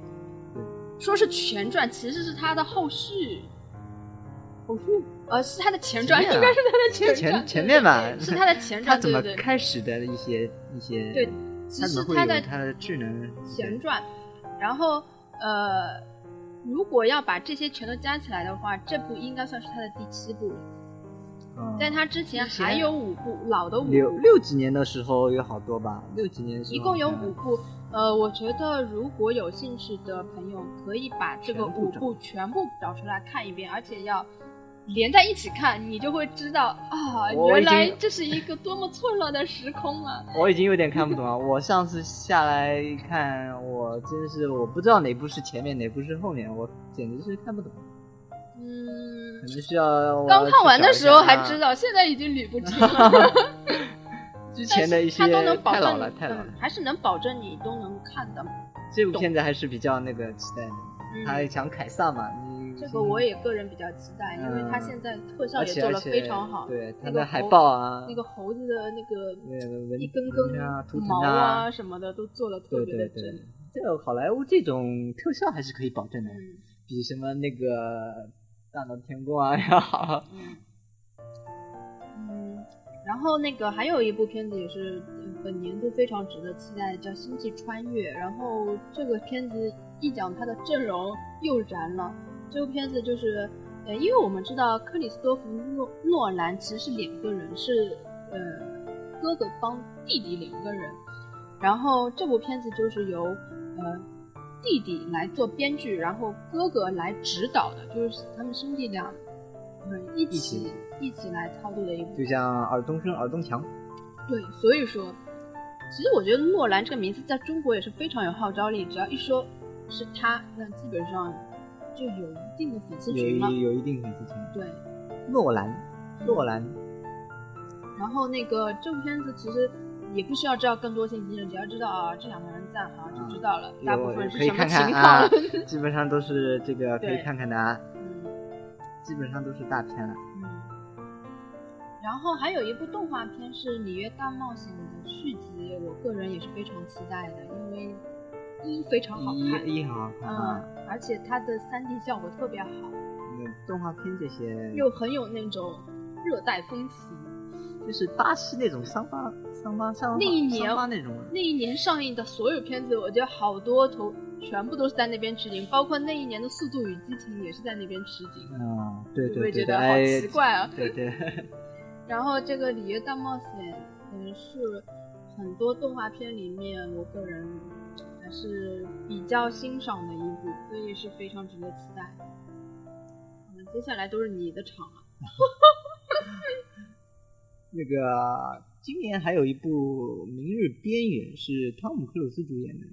说是前传，其实是它的后续。后续？呃，是它的前传，应该是它的前传，前前面吧。是它的前传，他怎么对对对开始的一些一些对，其他怎么会实它的有他的智能前传，然后呃，如果要把这些全都加起来的话，这部应该算是他的第七部了。嗯在他之前还有五部老的五部，六六几年的时候有好多吧，六几年的时候一共有嗯五部。呃，我觉得如果有兴趣的朋友，可以把这个五部全部找出来看一遍，而且要连在一起看，你就会知道啊，原来这是一个多么错乱的时空啊！我已经有点看不懂了。我上次下来看，我真是我不知道哪部是前面，哪部是后面，我简直是看不懂。嗯可，能需要刚看完的时候还知道道，现在已经捋不清了。之前的一些它都能保证太老了，太老了嗯。还是能保证你都能看的。这部片子还是比较那个期待的，嗯他讲凯撒嘛，你这个我也个人比较期待，因为它嗯现在特效也做了且而且非常好。对那的海报啊，那个猴子的那个一根根纹啊毛啊啊什么的都做的特别的真。，这个好莱坞这种特效还是可以保证的，嗯比什么那个大闹天宫啊要好。嗯嗯，然后那个还有一部片子也是呃本年度非常值得期待的，叫《星际穿越》。然后这个片子一讲它的阵容又燃了。这部片子就是，呃，因为我们知道克里斯多夫诺诺兰其实是两个人，是呃哥哥帮弟弟两个人。然后这部片子就是由呃弟弟来做编剧，然后哥哥来指导的，就是他们兄弟俩嗯一起起一起来操作的一部就像尔冬升、尔冬强，对，所以说，其实我觉得诺兰这个名字在中国也是非常有号召力，只要一说是他，那基本上就有一定的粉丝群了。有一定粉丝群。对，诺兰，诺兰，然后那个这部片子其实也不需要知道更多信息，只要知道啊这两个人在，好像就知道了，大部分是什么有可以看情况。看啊，基本上都是这个可以看看的啊，嗯基本上都是大片了。嗯。然后还有一部动画片是《里约大冒险》的续集，我个人也是非常期待的，因为一非常好看，一一很好看啊，嗯，而且它的三 D 效果特别好，那动画片这些又很有那种热带风情。就是巴西那种桑巴桑巴桑巴那一年那种，那一年上映的所有片子，我觉得好多头全部都是在那边取景，包括那一年的《速度与激情》也是在那边取景。嗯，对对对对，觉得好哎奇怪啊？对对，然后这个《里约大冒险》，嗯，是很多动画片里面我个人还是比较欣赏的一部，所以是非常值得期待。嗯，接下来都是你的场了。那个今年还有一部《明日边缘》，是汤姆克鲁斯主演的，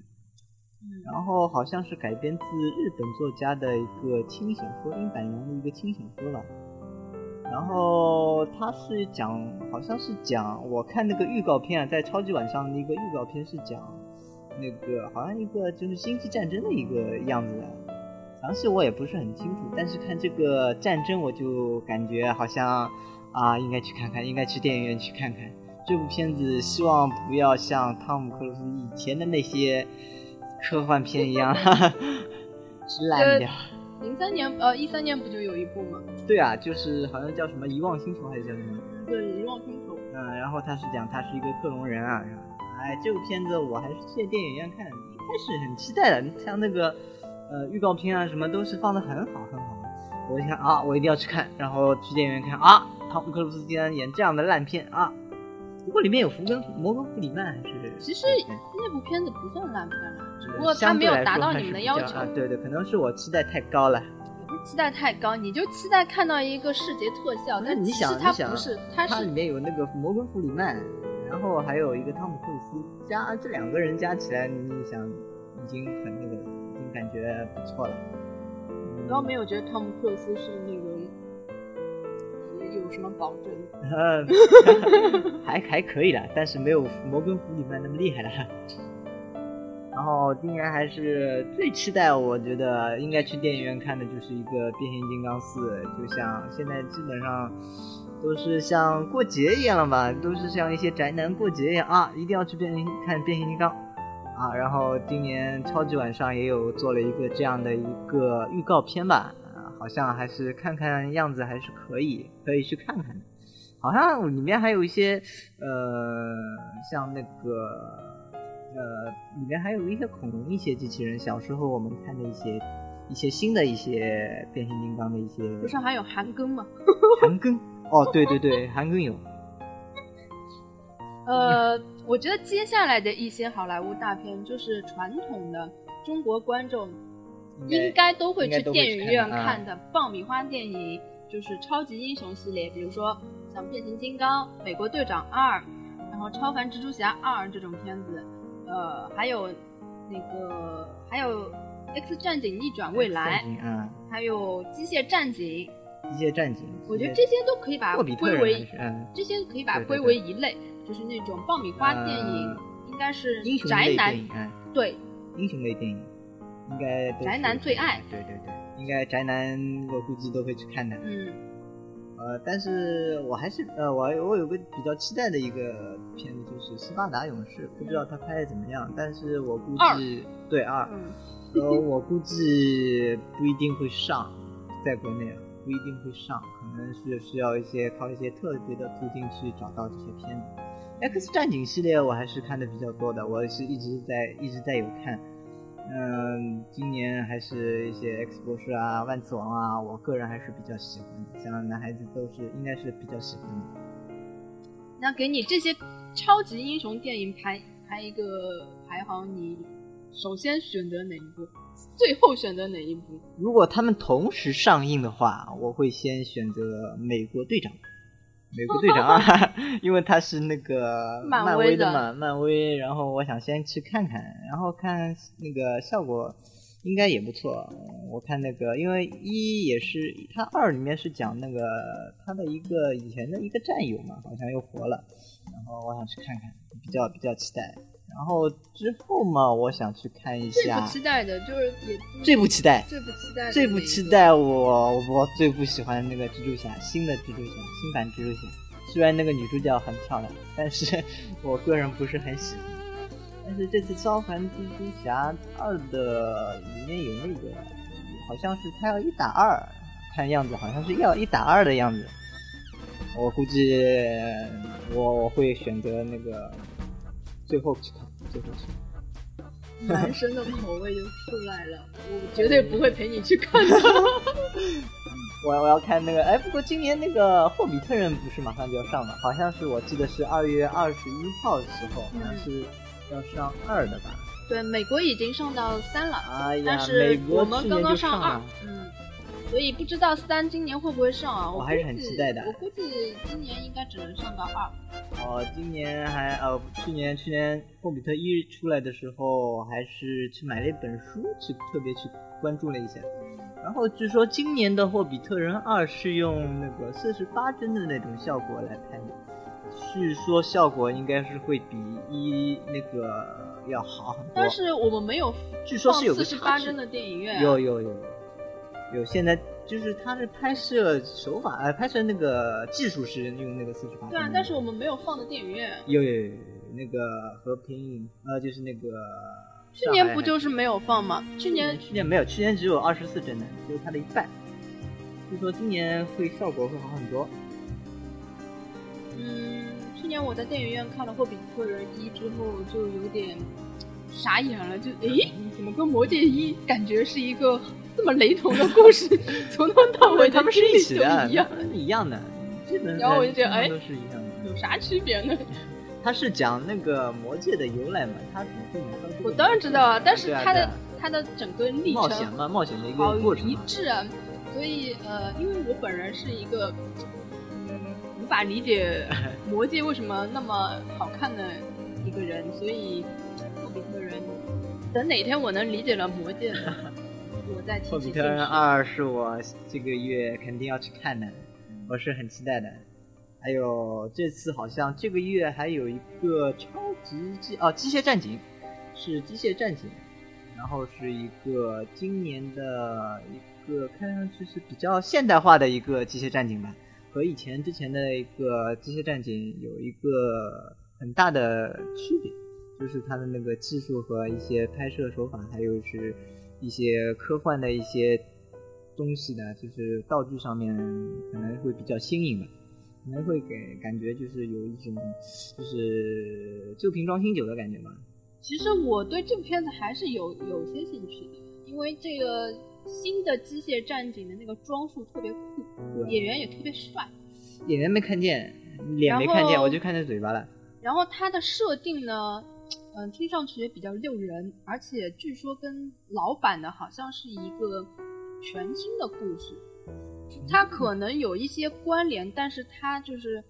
嗯然后好像是改编自日本作家的一个轻小说，英版洋的一个轻小说吧。然后他是讲，好像是讲，我看那个预告片啊，在超级晚上的一个预告片是讲那个好像一个就是星际战争的一个样子的，详细我也不是很清楚，但是看这个战争我就感觉好像啊，应该去看看，应该去电影院去看看这部片子。希望不要像汤姆克鲁斯以前的那些科幻片一样 烂掉。零三年呃一三年不就有一部吗？对啊，就是好像叫什么《遗忘星球》还是叫什么？对，《遗忘星球》。嗯，然后他是讲他是一个克隆人啊，然后哎，这部片子我还是去电影院看，一开始很期待的，像那个呃预告片啊什么都是放的很好很好，我一看啊，我一定要去看，然后去电影院看啊，汤姆克鲁斯竟然演这样的烂片啊！不过里面有福根摩根弗里曼还是？其实那部片子不算烂片了，只不过他没有达到你们的要求。啊，对对，可能是我期待太高了。期待太高，你就期待看到一个视觉特效，但其实它不是，它是里面有那个摩根弗里曼，然后还有一个汤姆克鲁斯，加这两个人加起来，你想已经很那个，已经感觉不错了。我倒没有觉得汤姆克鲁斯是那个有什么保证，还还可以的，但是没有摩根弗里曼那么厉害了。然后今年还是最期待，我觉得应该去电影院看的就是一个变形金刚四，就像现在基本上都是像过节一样了吧，都是像一些宅男过节一样啊，一定要去变形看变形金刚啊。然后今年超级晚上也有做了一个这样的一个预告片吧，啊好像还是看看样子还是可以，可以去看看的。好像里面还有一些呃，像那个。呃，里面还有一些恐龙一些机器人，小时候我们看的一些一些新的一些变形金刚的一些，不是还有韩庚吗？韩庚，哦，对对对，韩庚有。呃，我觉得接下来的一些好莱坞大片，就是传统的中国观众应该都会去电影院看的爆米花电影，就是超级英雄系列，比如说像变形金刚、美国队长二，然后超凡蜘蛛侠二这种片子。呃，还有那个，还有《X 战警：逆转未来》，嗯，还有《机械战警》。机械战警，我觉得这些都可以把它归为，这些可以把它归为一类，就是那种爆米花电影，应该是宅男，对，英雄类电影，应该宅男最爱，对对对，应该宅男我估计都会去看的，嗯。呃，但是我还是呃，我我有个比较期待的一个片子，就是《斯巴达勇士》，不知道他拍的怎么样，但是我估计对二，呃，我估计不一定会上，在国内不一定会上，可能是需要一些靠一些特别的途径去找到这些片子。X 战警系列我还是看的比较多的，我是一直在一直在有看。嗯，今年还是一些 X 博士啊、万磁王啊，我个人还是比较喜欢的。像男孩子都是应该是比较喜欢的。那给你这些超级英雄电影排排一个排行，你首先选择哪一部？最后选择哪一部？如果他们同时上映的话，我会先选择美国队长。美国队长啊，因为他是那个漫威的嘛，漫威。然后我想先去看看，然后看那个效果应该也不错。我看那个，因为一也是他二里面是讲那个他的一个以前的一个战友嘛，好像又活了。然后我想去看看，比较比较期待。然后之后嘛，我想去看一下。最不期待的就是也最不期待，最不期待，最不期待我我最不喜欢那个蜘蛛侠，新的蜘蛛侠，新版蜘蛛侠。虽然那个女主角很漂亮，但是 我个人不是很喜欢。但是这次超凡蜘蛛侠二的里面有那个，好像是他要一打二，看样子好像是要一打二的样子。我估计我我会选择那个。最后去看，最后去看。男生的口味就出来了，我绝对不会陪你去看的。我我要看那个，哎，不过今年那个《霍比特人》不是马上就要上了？好像是我记得是二月二十一号的时候，好像是要上二的吧？对，美国已经上到三了，哎，但是我们刚刚上二，嗯。所以不知道三今年会不会上啊？我还是很期待的。我估计今年应该只能上到二。哦，今年还呃，去年去年《霍比特一》出来的时候，还是去买了一本书，去特别去关注了一下。然后据说今年的《霍比特人二》是用那个四十八帧的那种效果来拍的，据说效果应该是会比一那个要好很多。但是我们没有，据说是有四十八帧的电影院。有有有。有，现在就是它的拍摄手法，呃，拍摄那个技术是用那个四十八。对啊，但是我们没有放的电影院。有有有，那个和平影，呃，就是那个。去年不就是没有放吗？去年去年没有，去年只有二十四帧的，只有它的一半。据说今年会效果会好很多。嗯，去年我在电影院看了《霍比特人一》之后，就有点傻眼了，就诶，怎么跟《魔戒一》感觉是一个？这么雷同的故事，从头到尾他们是一起的，一样，一样的，然后我就觉得，哎，都是一样的，有啥区别呢？他是讲那个魔界的由来嘛，他怎么会我当然知道啊，但是他的他的整个历程冒险嘛，冒险的一个过程一致啊，所以呃，因为我本人是一个嗯无法理解魔界为什么那么好看的一个人，所以特别的人等哪天我能理解了魔戒，霍比特人二是我这个月肯定要去看的，我是很期待的。还有这次好像这个月还有一个超级机哦，机械战警是机械战警，然后是一个今年的一个看上去是比较现代化的一个机械战警吧，和以前之前的一个机械战警有一个很大的区别，就是它的那个技术和一些拍摄手法，还有是一些科幻的一些东西呢，就是道具上面可能会比较新颖吧。可能会给感觉就是有一种就是旧瓶装新酒的感觉吧。其实我对这部片子还是有有些兴趣的，因为这个新的机械战警的那个装束特别酷，演员也特别帅。演员没看见，脸没看见，我就看见嘴巴了。然后它的设定呢，嗯，听上去也比较诱人，而且据说跟老版的好像是一个全新的故事。它可能有一些关联，但是它就是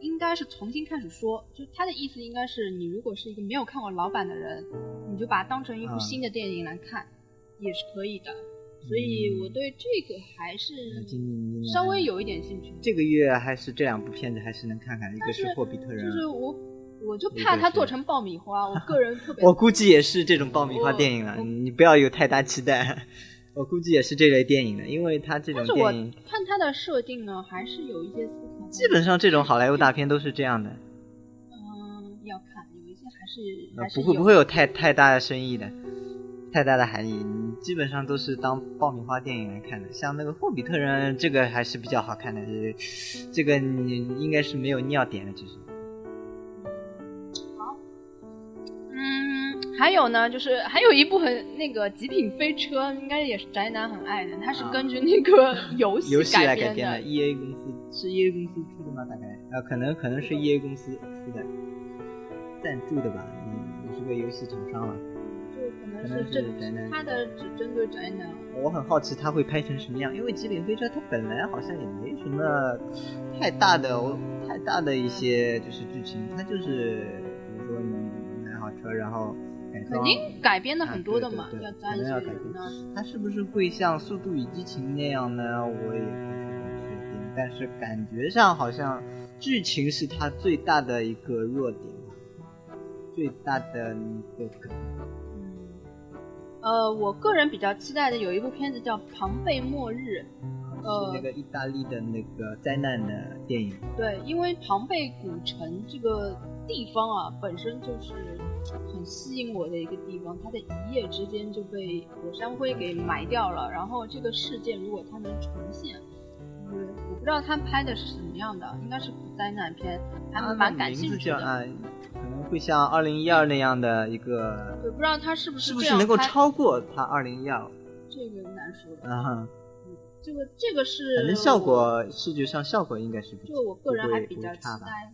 应该是重新开始说。就它的意思应该是，你如果是一个没有看过老版的人，你就把它当成一部新的电影来看，也是可以的。所以我对这个还是稍微有一点兴趣。这个月还是这两部片子还是能看看，一个是《霍比特人》，就是我我就怕它做成爆米花。我个人特别，我估计也是这种爆米花电影了，你不要有太大期待。我估计也是这类电影的，因为它这种电影，看它的设定呢，还是有一些思考。基本上这种好莱坞大片都是这样的。嗯，要看有一些还是还是不会不会有太太大的深意的，太大的含义。你基本上都是当爆米花电影来看的。像那个《霍比特人》，这个还是比较好看的，这个你应该是没有尿点的，其实。还有呢，就是还有一部很那个《极品飞车》，应该也是宅男很爱的。它是根据那个 游戏游戏来改编的。E A 公司是 E A 公司出的吗？大概啊，可能可能是 E A 公司出的，赞助的吧。嗯，也是个游戏厂商了。就可能是针他的只针对宅男。我很好奇他会拍成什么样，因为《极品飞车》它本来好像也没什么太大的太大的一些就是剧情，它就是比如说你买好车然后。肯定改编的很多的嘛，要加一些人它是不是会像《速度与激情》那样呢？我也不确定。但是感觉上好像剧情是它最大的一个弱点，最大的一个梗。嗯，呃，我个人比较期待的有一部片子叫《庞贝末日》，是那个意大利的那个灾难的电影。对，因为庞贝古城这个地方啊，本身就是。很吸引我的一个地方，它在一夜之间就被火山灰给埋掉了。然后这个事件如果它能重现，嗯，我不知道他拍的是什么样的，应该是灾难片，还蛮感兴趣的。可能会像二零一二那样的一个，我不知道他是不是是不是能够超过他二零一二？这个难说。啊，这个这个是，反正效果视觉上效果应该是，这个我个人还比较期待。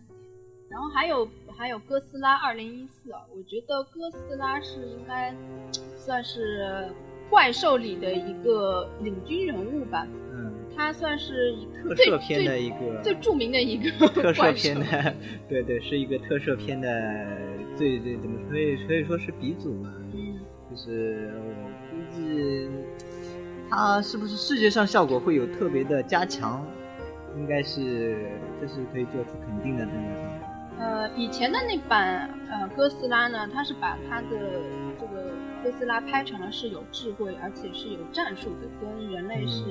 然后还有还有哥斯拉二零一四，我觉得哥斯拉是应该算是怪兽里的一个领军人物吧。嗯，他算是特摄片的一个最著名的一个特摄片的，对对，是一个特摄片的最最怎么可以可以说是鼻祖嘛。嗯，就是我估计他是不是视觉上效果会有特别的加强，应该是这是可以做出肯定的这个。以前的那版呃哥斯拉呢，它是把它的这个哥斯拉拍成了是有智慧，而且是有战术的，跟人类是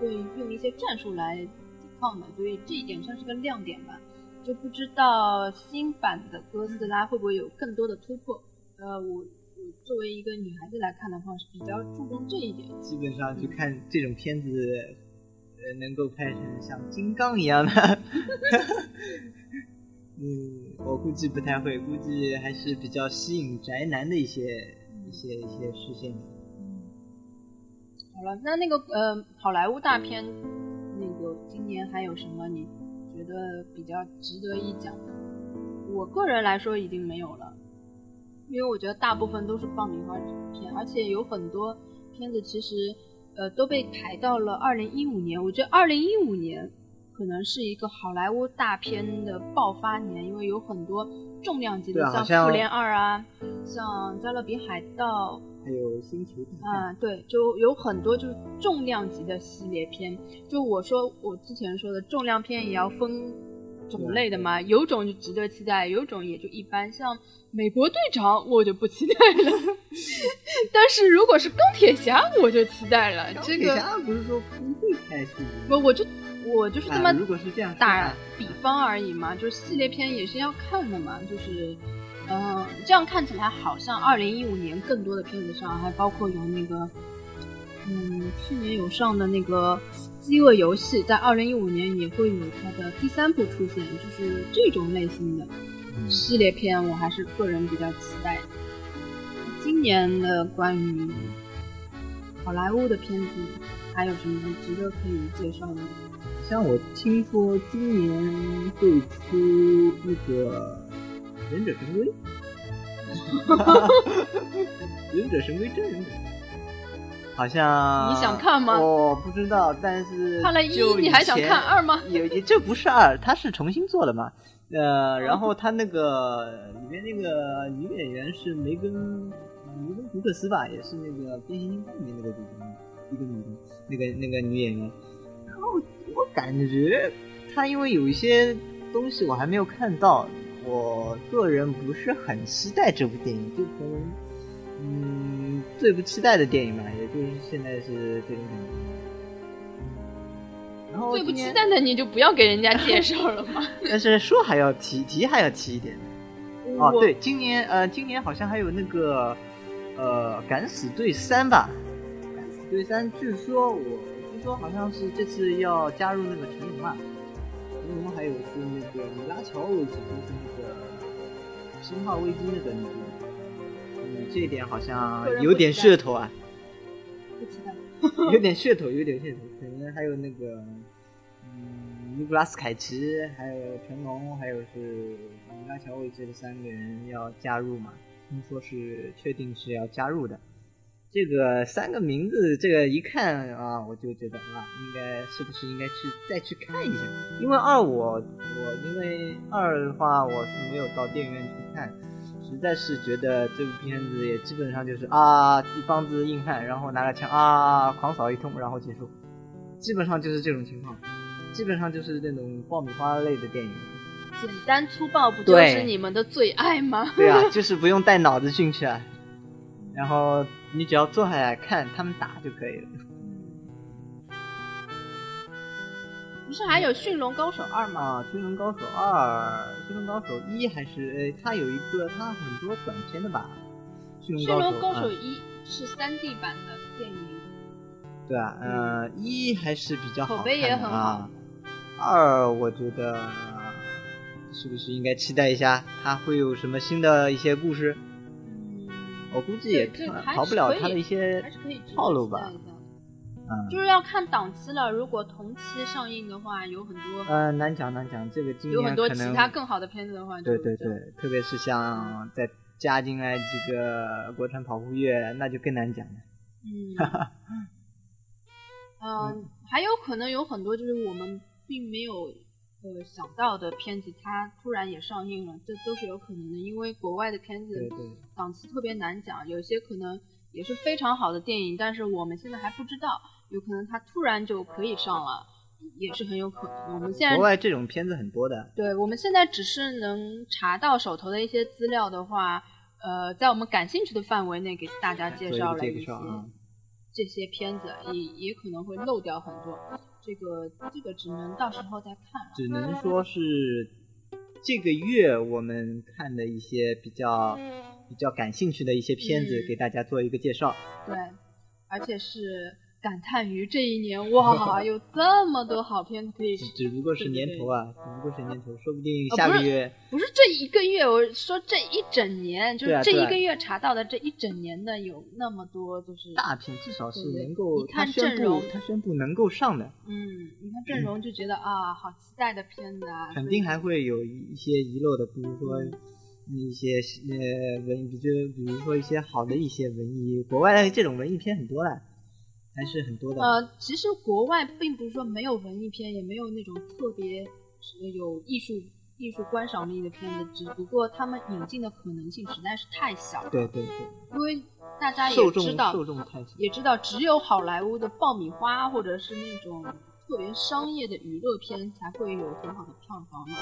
会用一些战术来抵抗的，所以这一点算是个亮点吧。就不知道新版的哥斯拉会不会有更多的突破？呃，我我作为一个女孩子来看的话，是比较注重这一点。基本上就看这种片子，呃，能够拍成像金刚一样的。嗯，我估计不太会，估计还是比较吸引宅男的一些一些一些视线。嗯，好了，那那个呃，好莱坞大片，那个今年还有什么你觉得比较值得一讲的？我个人来说已经没有了，因为我觉得大部分都是爆米花片，而且有很多片子其实呃都被排到了二零一五年。我觉得二零一五年可能是一个好莱坞大片的爆发年，因为有很多重量级的，像《复联二》啊，像《加勒比海盗》。还有星球啊，对，就有很多就是重量级的系列片。就我说我之前说的重量片也要分种类的嘛，有种就值得期待，有种也就一般。像美国队长我就不期待了，但是如果是钢铁侠我就期待了。钢铁侠不是说不会拍戏不，我就我就是这么如果是这样打比方而已嘛，就是系列片也是要看的嘛，就是。嗯，这样看起来好像二零一五年更多的片子上，还包括有那个，嗯，去年有上的那个《饥饿游戏》，在二零一五年也会有它的第三部出现，就是这种类型的系列片，我还是个人比较期待的。今年的关于好莱坞的片子还有什么值得可以介绍的？像我听说今年会出那个。忍者神龟，忍者神龟真人版，好像你想看吗？我不知道，但是看了一，你还想看二吗？也也这不是二，它是重新做的嘛。呃，然后他那个里面那个女演员是梅根梅根福克斯吧，也是那个变形金刚里面那个主角，一个女的，那个那个女演员。然后我感觉他因为有一些东西我还没有看到。我个人不是很期待这部电影，就可能，嗯，最不期待的电影嘛，也就是现在是这种感觉。然后最不期待的你就不要给人家介绍了嘛。但是说还要提，提还要提一点。哦，对，今年呃，今年好像还有那个呃，《敢死队三》吧，《敢死队三》据说我据说好像是这次要加入那个成龙啊。成龙还有是那个米拉乔维奇，就是那个《生化危机》那个女主，嗯，这一点好像有点噱头啊，不期待，有点噱头，有点噱头，可能还有那个，嗯，尼古拉斯凯奇，还有成龙，还有是米拉乔维奇的三个人要加入嘛，听说是确定是要加入的。这个三个名字，这个一看啊，我就觉得啊，应该是不是应该去再去看一下？因为二我我因为二的话，我是没有到电影院去看，实在是觉得这部片子也基本上就是啊一帮子硬汉，然后拿着枪啊狂扫一通，然后结束，基本上就是这种情况，基本上就是那种爆米花类的电影，简单粗暴不就是你们的最爱吗？对啊，就是不用带脑子进去啊，然后。你只要坐下来看他们打就可以了。不是还有《驯龙高手二》吗？啊，《驯龙高手二》《驯龙高手一》还是呃，它有一个它很多短片的吧？《驯龙高手一》是三 D 版的电影。对啊，呃，一还是比较口碑也很好。二，我觉得是不是应该期待一下，它会有什么新的一些故事？我估计也逃不了他的一些套路吧。嗯，就是要看档期了。如果同期上映的话，有很多呃难讲难讲。这个今年有很多其他更好的片子的话，对对对，特别是像再加进来这个国产跑酷乐，那就更难讲了。嗯，嗯，还有可能有很多就是我们并没有。呃，想到的片子它突然也上映了，这都是有可能的，因为国外的片子档次特别难讲，有些可能也是非常好的电影，但是我们现在还不知道，有可能它突然就可以上了，也是很有可能。我们现在国外这种片子很多的，对，我们现在只是能查到手头的一些资料的话，呃，在我们感兴趣的范围内给大家介绍了一些这些片子，也也可能会漏掉很多。这个这个只能到时候再看，只能说是这个月我们看的一些比较比较感兴趣的一些片子，给大家做一个介绍。对，而且是感叹于这一年，哇，有这么多好片可以。只不过是年头啊，只不过是年头，说不定呃下个月。不是这一个月，我说这一整年，就是这一个月查到的这一整年的有那么多，就是大片至少是能够，你看阵容他宣布能够上的，嗯，你看阵容就觉得啊，好期待的片子啊，肯定还会有一些遗漏的，比如说嗯一些呃文艺，就比如说一些好的一些文艺，国外的这种文艺片很多了，还是很多的。呃，其实国外并不是说没有文艺片，也没有那种特别呃有艺术艺术观赏力的片子，只不过他们引进的可能性实在是太小了。对对对，因为大家也知道，受众太小。也知道只有好莱坞的爆米花或者是那种特别商业的娱乐片才会有很好的票房嘛。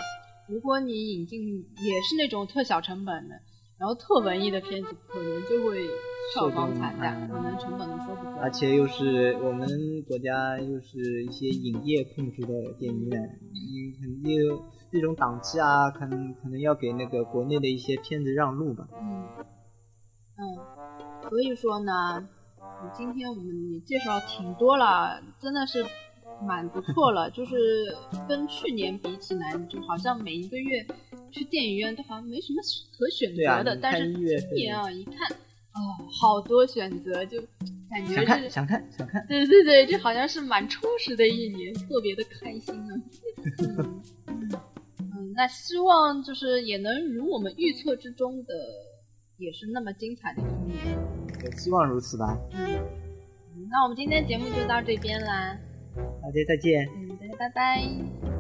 如果你引进也是那种特小成本的，然后特文艺的片子，可能就会票房惨淡，可能成本都收不回来。而且又是我们国家又是一些影业控制的电影院，你肯定这种档期啊，可能可能要给那个国内的一些片子让路吧。嗯，嗯，所以说呢，嗯今天我们也介绍挺多了，真的是蛮不错了。就是跟去年比起来，就好像每一个月去电影院都好像没什么可选择的，你但是今年啊，一看哦，好多选择，就感觉是。想看想看想看，对对对，就好像是蛮充实的一年，特别的开心啊。嗯嗯，那希望就是也能如我们预测之中的，也是那么精彩的一年。也希望如此吧。嗯，嗯那我们今天节目就到这边啦。大家再见。嗯，大家拜拜。